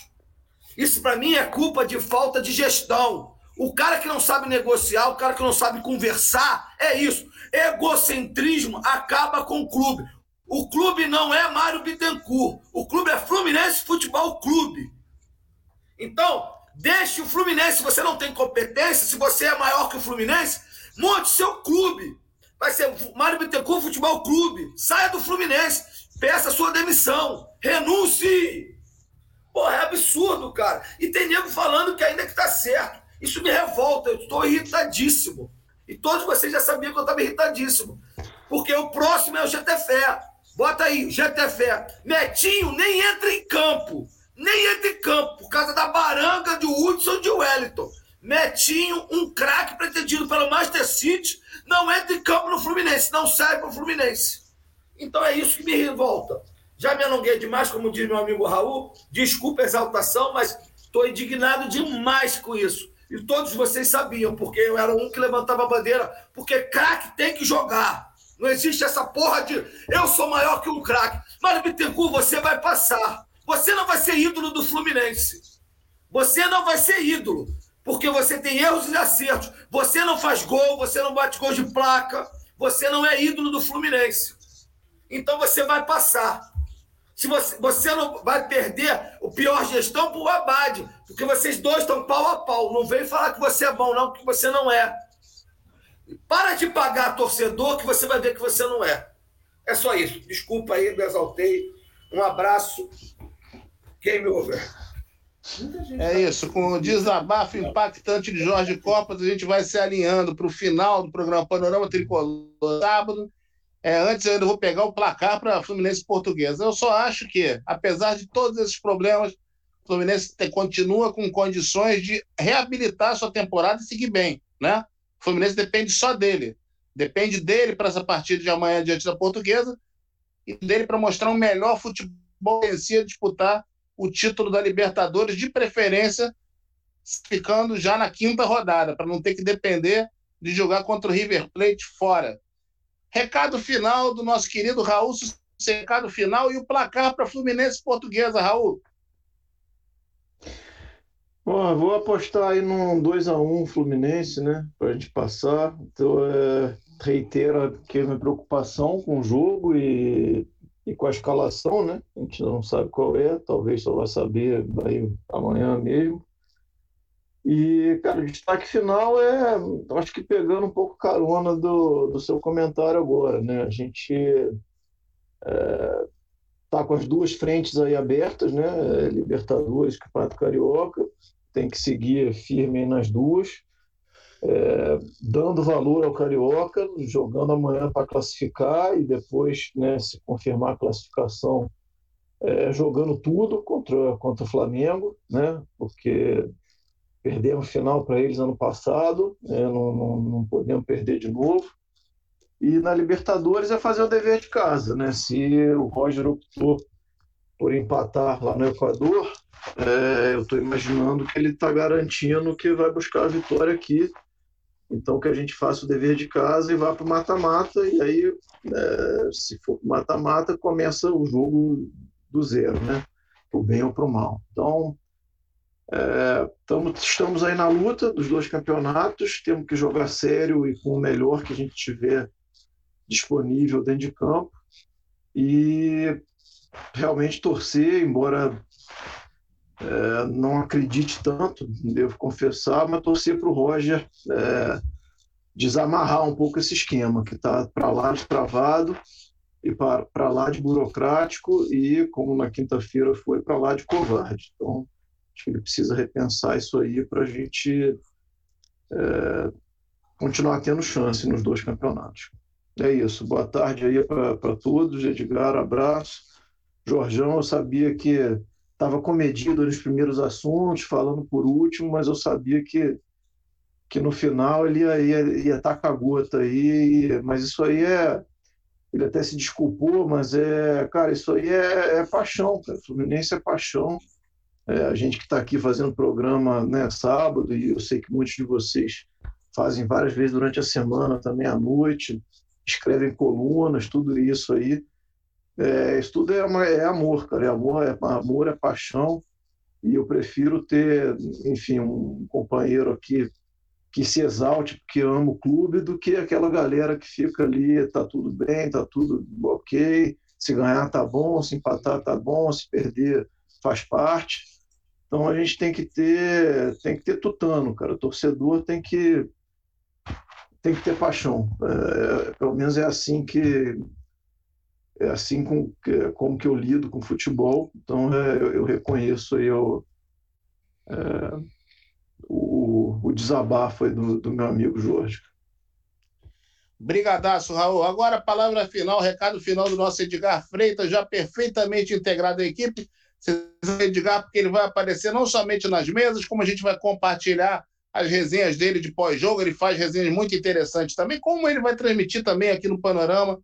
Isso, para mim, é culpa de falta de gestão. O cara que não sabe negociar, o cara que não sabe conversar, é isso. Egocentrismo acaba com o clube. O clube não é Mário Bittencourt. O clube é Fluminense Futebol Clube. Então, deixe o Fluminense. Se você não tem competência, se você é maior que o Fluminense, monte seu clube. Vai ser Mário Bittencourt Futebol Clube. Saia do Fluminense. Peça sua demissão. Renuncie. Porra, é absurdo, cara. E tem nego falando que ainda que tá certo. Isso me revolta. Eu estou irritadíssimo. E todos vocês já sabiam que eu estava irritadíssimo. Porque o próximo é o GTFé. Bota aí, GTFé. Netinho nem entra em campo. Nem entra em campo, por causa da baranga de Hudson de Wellington. Netinho, um craque pretendido pelo Master City, não entra em campo no Fluminense, não serve para o Fluminense. Então é isso que me revolta. Já me alonguei demais, como diz meu amigo Raul. Desculpa a exaltação, mas estou indignado demais com isso. E todos vocês sabiam, porque eu era um que levantava a bandeira, porque craque tem que jogar. Não existe essa porra de eu sou maior que um craque. Mas Bittencourt, você vai passar. Você não vai ser ídolo do Fluminense. Você não vai ser ídolo, porque você tem erros e acertos. Você não faz gol, você não bate gol de placa, você não é ídolo do Fluminense. Então você vai passar. Se você, você não vai perder o pior gestão para o Abade, Porque vocês dois estão pau a pau. Não vem falar que você é bom, não, porque você não é. Para de pagar torcedor que você vai ver que você não é. É só isso. Desculpa aí, me exaltei. Um abraço. Game over. É isso, com o desabafo impactante de Jorge Copas, a gente vai se alinhando para o final do programa Panorama Tricolor sábado. É, antes eu ainda vou pegar o placar para Fluminense Portuguesa. Eu só acho que, apesar de todos esses problemas, o Fluminense te, continua com condições de reabilitar sua temporada e seguir bem. Né? O Fluminense depende só dele. Depende dele para essa partida de amanhã diante da Portuguesa e dele para mostrar um melhor futebol que disputar o título da Libertadores, de preferência ficando já na quinta rodada, para não ter que depender de jogar contra o River Plate fora. Recado final do nosso querido Raul, recado final e o placar para Fluminense Portuguesa, Raul. Bom, vou apostar aí num 2x1 Fluminense, né? Para a gente passar. Então, é, reitero aqui a minha preocupação com o jogo e e com a escalação, né? A gente não sabe qual é, talvez só vai saber aí amanhã mesmo. E, cara, o destaque final é, acho que pegando um pouco carona do, do seu comentário agora, né? A gente é, tá com as duas frentes aí abertas, né? Libertadores, Campeonato Carioca, tem que seguir firme nas duas é, dando valor ao Carioca, jogando amanhã para classificar e depois, né, se confirmar a classificação, é, jogando tudo contra, contra o Flamengo, né, porque perdemos final para eles ano passado, né, não, não, não, podemos perder de novo. E na Libertadores é fazer o dever de casa. Né? Se o Roger optou por empatar lá no Equador, é, eu estou imaginando que ele está garantindo que vai buscar a vitória aqui então, que a gente faça o dever de casa e vá para o mata-mata, e aí, é, se for para o mata-mata, começa o jogo do zero, né? Para o bem ou para o mal. Então, é, tamo, estamos aí na luta dos dois campeonatos, temos que jogar sério e com o melhor que a gente tiver disponível dentro de campo. E realmente torcer, embora é, não acredite tanto, devo confessar, mas torcer para o Roger é, desamarrar um pouco esse esquema, que está para lá de travado e para lá de burocrático e, como na quinta-feira foi, para lá de covarde. Então, acho que ele precisa repensar isso aí para a gente é, continuar tendo chance nos dois campeonatos. É isso. Boa tarde aí para todos. Edgar, abraço. Jorjão, eu sabia que estava comedido nos primeiros assuntos, falando por último, mas eu sabia que, que no final ele ia, ia, ia estar com a gota aí, mas isso aí é. Ele até se desculpou, mas é. Cara, isso aí é, é paixão, cara. Fluminense é paixão. É, a gente que está aqui fazendo programa né, sábado, e eu sei que muitos de vocês fazem várias vezes durante a semana, também à noite, escrevem colunas, tudo isso aí. É, isso tudo é, uma, é amor, cara. É amor, é amor, é paixão. E eu prefiro ter, enfim, um companheiro aqui que se exalte porque ama o clube do que aquela galera que fica ali, tá tudo bem, tá tudo ok, se ganhar tá bom, se empatar tá bom, se perder faz parte. Então a gente tem que ter, tem que ter tutano, cara. O torcedor tem que tem que ter paixão. É, pelo menos é assim que é assim com, como que eu lido com futebol, então é, eu, eu, reconheço aí o, é, o, o, desabafo do, do, meu amigo Jorge. Brigadaço, Raul. Agora a palavra final, recado final do nosso Edgar Freitas, já perfeitamente integrado à equipe. Edgar, porque ele vai aparecer não somente nas mesas, como a gente vai compartilhar as resenhas dele de pós-jogo, ele faz resenhas muito interessantes também, como ele vai transmitir também aqui no Panorama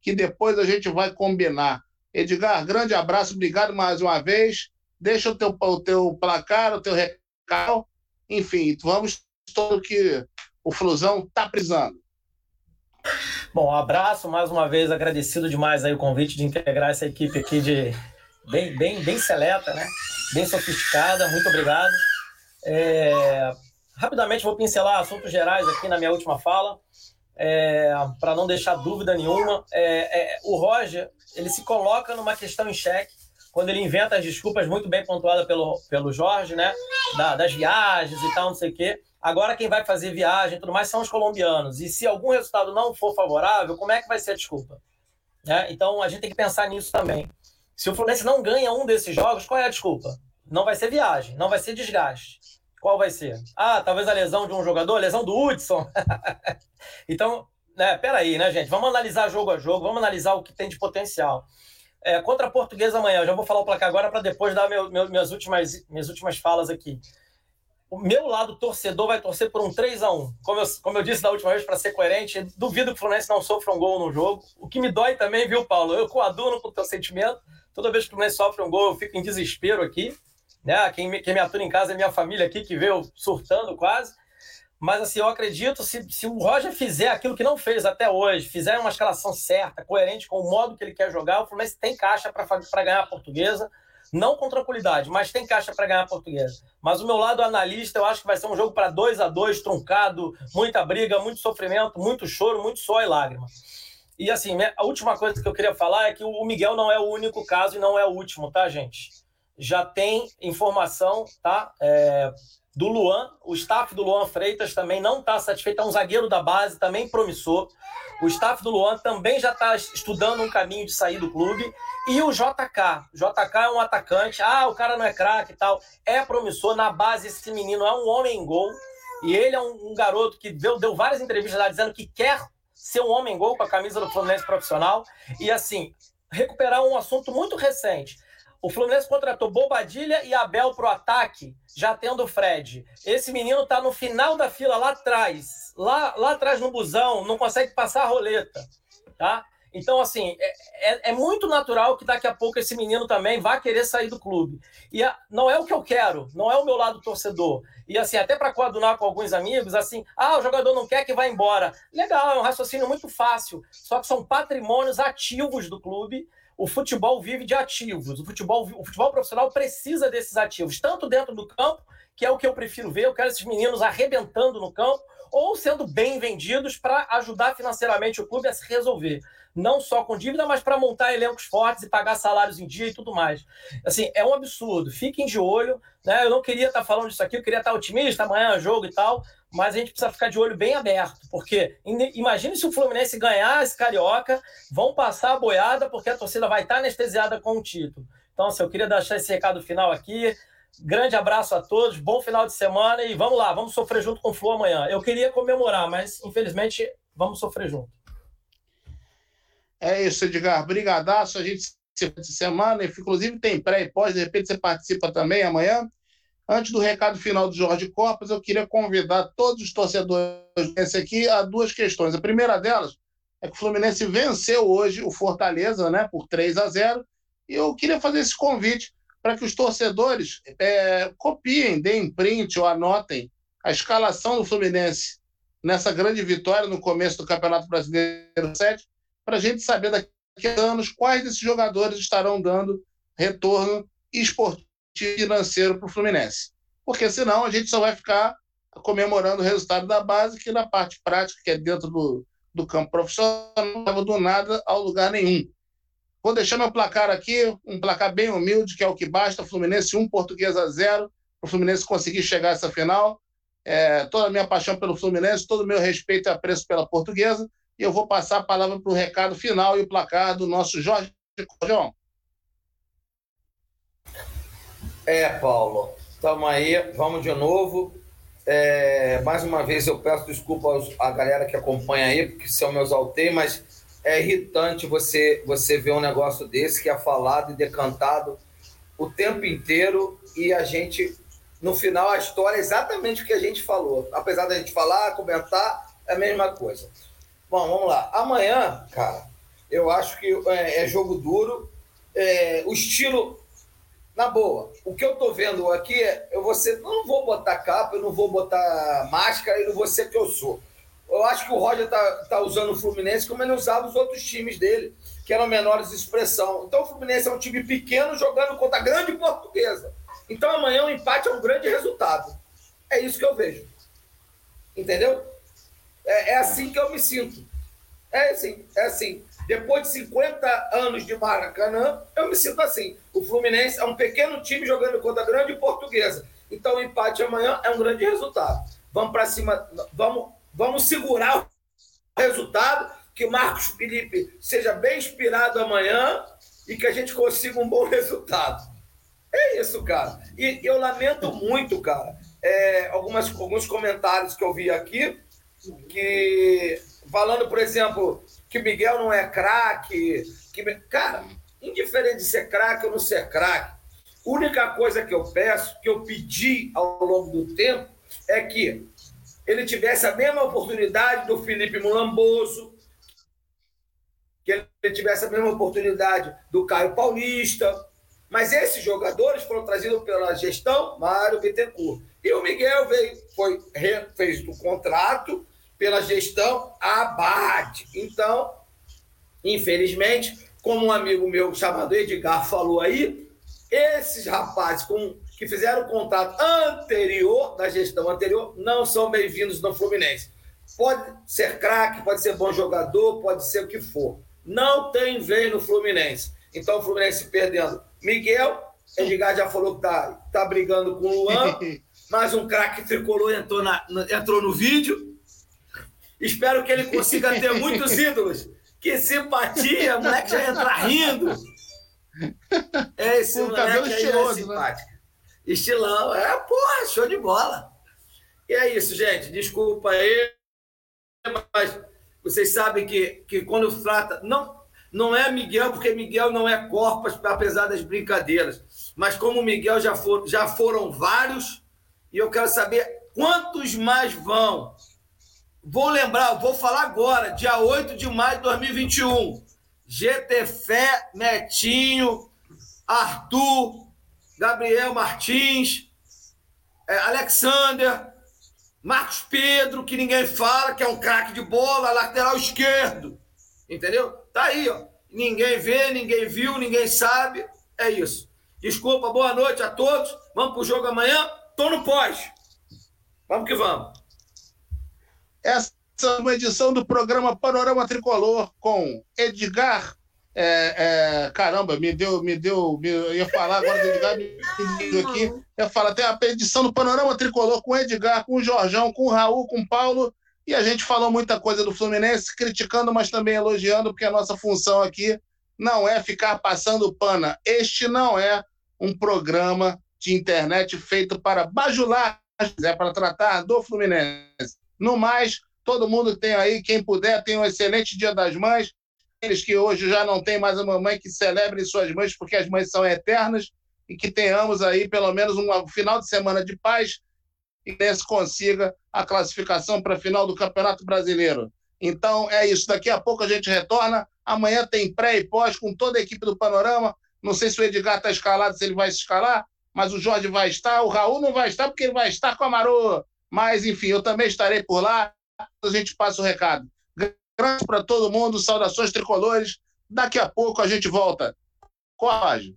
que depois a gente vai combinar. Edgar, grande abraço, obrigado mais uma vez. Deixa o teu, o teu placar, o teu recado. Enfim, vamos todo que o Flusão está precisando. Bom, abraço mais uma vez, agradecido demais aí o convite de integrar essa equipe aqui de bem, bem, bem seleta, né? Bem sofisticada, muito obrigado. É... Rapidamente vou pincelar assuntos gerais aqui na minha última fala é, para não deixar dúvida nenhuma, é, é, o Roger ele se coloca numa questão em xeque quando ele inventa as desculpas muito bem pontuadas pelo, pelo Jorge, né? Da, das viagens e tal, não sei o quê. Agora quem vai fazer viagem e tudo mais são os colombianos. E se algum resultado não for favorável, como é que vai ser a desculpa? Né? Então a gente tem que pensar nisso também. Se o Fluminense não ganha um desses jogos, qual é a desculpa? Não vai ser viagem, não vai ser desgaste. Qual vai ser? Ah, talvez a lesão de um jogador, a lesão do Hudson. então, né, peraí, né, gente? Vamos analisar jogo a jogo, vamos analisar o que tem de potencial. É, contra a Portuguesa amanhã, eu já vou falar o placar agora para depois dar meu, meu, minhas, últimas, minhas últimas falas aqui. O meu lado torcedor vai torcer por um 3 a 1 Como eu, como eu disse da última vez, para ser coerente, duvido que o Fluminense não sofra um gol no jogo. O que me dói também, viu, Paulo? Eu coaduno com o teu sentimento. Toda vez que o Fluminense sofre um gol, eu fico em desespero aqui. Né? Quem, me, quem me atura em casa é minha família aqui, que veio surtando quase. Mas assim, eu acredito, se, se o Roger fizer aquilo que não fez até hoje, fizer uma escalação certa, coerente com o modo que ele quer jogar, o Fluminense tem caixa para ganhar a portuguesa. Não com tranquilidade, mas tem caixa para ganhar a portuguesa. Mas o meu lado analista, eu acho que vai ser um jogo para 2 a 2 truncado, muita briga, muito sofrimento, muito choro, muito suor e lágrima. E assim, a última coisa que eu queria falar é que o Miguel não é o único caso e não é o último, tá, gente? Já tem informação, tá? É, do Luan. O staff do Luan Freitas também não está satisfeito. É um zagueiro da base, também promissor. O staff do Luan também já está estudando um caminho de sair do clube. E o JK. JK é um atacante. Ah, o cara não é craque e tal. É promissor. Na base, esse menino é um homem em gol. E ele é um, um garoto que deu, deu várias entrevistas lá dizendo que quer ser um homem em gol com a camisa do Fluminense profissional. E assim, recuperar um assunto muito recente. O Fluminense contratou Bobadilha e Abel para o ataque, já tendo o Fred. Esse menino está no final da fila lá atrás, lá, lá atrás no busão, não consegue passar a roleta, tá? Então, assim, é, é, é, muito natural que daqui a pouco esse menino também vá querer sair do clube. E a, não é o que eu quero, não é o meu lado torcedor. E, assim, até para coadunar com alguns amigos, assim, ah, o jogador não quer que vá embora. Legal, é um raciocínio muito fácil. Só que são patrimônios ativos do clube o futebol vive de ativos. O futebol, o futebol profissional precisa desses ativos, tanto dentro do campo, que é o que eu prefiro ver. Eu quero esses meninos arrebentando no campo, ou sendo bem vendidos para ajudar financeiramente o clube a se resolver. Não só com dívida, mas para montar elencos fortes e pagar salários em dia e tudo mais. Assim, é um absurdo. Fiquem de olho. Né? Eu não queria estar falando disso aqui, eu queria estar otimista, amanhã é jogo e tal, mas a gente precisa ficar de olho bem aberto, porque imagine se o Fluminense ganhar esse Carioca, vão passar a boiada, porque a torcida vai estar anestesiada com o título. Então, assim, eu queria deixar esse recado final aqui. Grande abraço a todos, bom final de semana e vamos lá, vamos sofrer junto com o Flu amanhã. Eu queria comemorar, mas infelizmente vamos sofrer junto. É isso, Edgar. Brigadaço. A gente se semana, inclusive tem pré e pós, de repente você participa também amanhã. Antes do recado final do Jorge Copas, eu queria convidar todos os torcedores desse aqui a duas questões. A primeira delas é que o Fluminense venceu hoje o Fortaleza, né, por 3 a 0. E eu queria fazer esse convite para que os torcedores é, copiem, deem print ou anotem a escalação do Fluminense nessa grande vitória no começo do Campeonato Brasileiro 7, para a gente saber daqui a anos quais desses jogadores estarão dando retorno esportivo financeiro para o Fluminense. Porque senão a gente só vai ficar comemorando o resultado da base, que na parte prática, que é dentro do, do campo profissional, não leva do nada ao lugar nenhum. Vou deixar meu placar aqui, um placar bem humilde, que é o que basta. Fluminense 1, Portuguesa 0, para o Fluminense conseguir chegar a essa final. É, toda a minha paixão pelo Fluminense, todo o meu respeito e apreço pela Portuguesa. E eu vou passar a palavra para o recado final e o placar do nosso Jorge Corjão. É, Paulo, estamos aí, vamos de novo. É, mais uma vez eu peço desculpa à galera que acompanha aí, porque se eu me exaltei, mas é irritante você, você ver um negócio desse que é falado e decantado o tempo inteiro e a gente, no final, a história é exatamente o que a gente falou. Apesar da gente falar, comentar, é a mesma coisa. Bom, vamos lá. Amanhã, cara, eu acho que é, é jogo duro. É, o estilo na boa, o que eu tô vendo aqui é, eu vou ser, não vou botar capa, eu não vou botar máscara, eu não vou ser que eu sou. Eu acho que o Roger tá, tá usando o Fluminense como ele usava os outros times dele, que eram menores de expressão. Então o Fluminense é um time pequeno jogando contra a grande portuguesa. Então amanhã o empate é um grande resultado. É isso que eu vejo. Entendeu? É, é assim que eu me sinto. É assim, é assim. Depois de 50 anos de Maracanã, eu me sinto assim. O Fluminense é um pequeno time jogando contra a grande portuguesa. Então o empate amanhã é um grande resultado. Vamos para cima, vamos, vamos segurar o resultado, que Marcos Felipe seja bem inspirado amanhã e que a gente consiga um bom resultado. É isso, cara. E eu lamento muito, cara, é, algumas, alguns comentários que eu vi aqui, que falando, por exemplo, que Miguel não é craque. Que... Cara, indiferente de ser craque ou não ser craque, única coisa que eu peço, que eu pedi ao longo do tempo, é que ele tivesse a mesma oportunidade do Felipe Mulamboso, que ele tivesse a mesma oportunidade do Caio Paulista. Mas esses jogadores foram trazidos pela gestão Mário Bittencourt. E o Miguel veio, foi, fez o contrato pela gestão Abade. Então, infelizmente, como um amigo meu chamado Edgar falou aí, esses rapazes com, que fizeram o contrato anterior, da gestão anterior, não são bem-vindos no Fluminense. Pode ser craque, pode ser bom jogador, pode ser o que for. Não tem vez no Fluminense. Então o Fluminense perdendo. Miguel, Edgar já falou que tá, tá brigando com o Luan. mais um craque tricolor entrou, na, entrou no vídeo. Espero que ele consiga ter muitos ídolos. Que simpatia, moleque já entra rindo. É esse o moleque aí é é simpático. Né? Estilão, é, porra, show de bola. E é isso, gente. Desculpa aí, mas vocês sabem que, que quando trata. Não, não é Miguel, porque Miguel não é Corpas, apesar das brincadeiras. Mas como Miguel já, for, já foram vários, e eu quero saber quantos mais vão. Vou lembrar, vou falar agora, dia 8 de maio de 2021. GT Fé, Netinho, Arthur, Gabriel Martins, é, Alexander, Marcos Pedro, que ninguém fala, que é um craque de bola, lateral esquerdo. Entendeu? Tá aí, ó. Ninguém vê, ninguém viu, ninguém sabe. É isso. Desculpa, boa noite a todos. Vamos pro jogo amanhã. Tô no pós. Vamos que vamos. Essa é uma edição do programa Panorama Tricolor com Edgar. É, é, caramba, me deu, me deu, me, eu ia falar agora do Edgar, me, me aqui. Eu ia falar, tem a edição do Panorama Tricolor com Edgar, com o Jorjão, com o Raul, com o Paulo. E a gente falou muita coisa do Fluminense, criticando, mas também elogiando, porque a nossa função aqui não é ficar passando pana. Este não é um programa de internet feito para bajular, é para tratar do Fluminense. No mais, todo mundo tem aí, quem puder, tem um excelente Dia das Mães. Eles que hoje já não têm mais a mamãe, que celebrem suas mães, porque as mães são eternas, e que tenhamos aí pelo menos um final de semana de paz e nesse consiga a classificação para a final do Campeonato Brasileiro. Então é isso. Daqui a pouco a gente retorna. Amanhã tem pré e pós com toda a equipe do Panorama. Não sei se o Edgar está escalado, se ele vai se escalar, mas o Jorge vai estar. O Raul não vai estar porque ele vai estar com a Maru. Mas, enfim, eu também estarei por lá. A gente passa o recado. Grande para todo mundo, saudações tricolores. Daqui a pouco a gente volta. Coragem.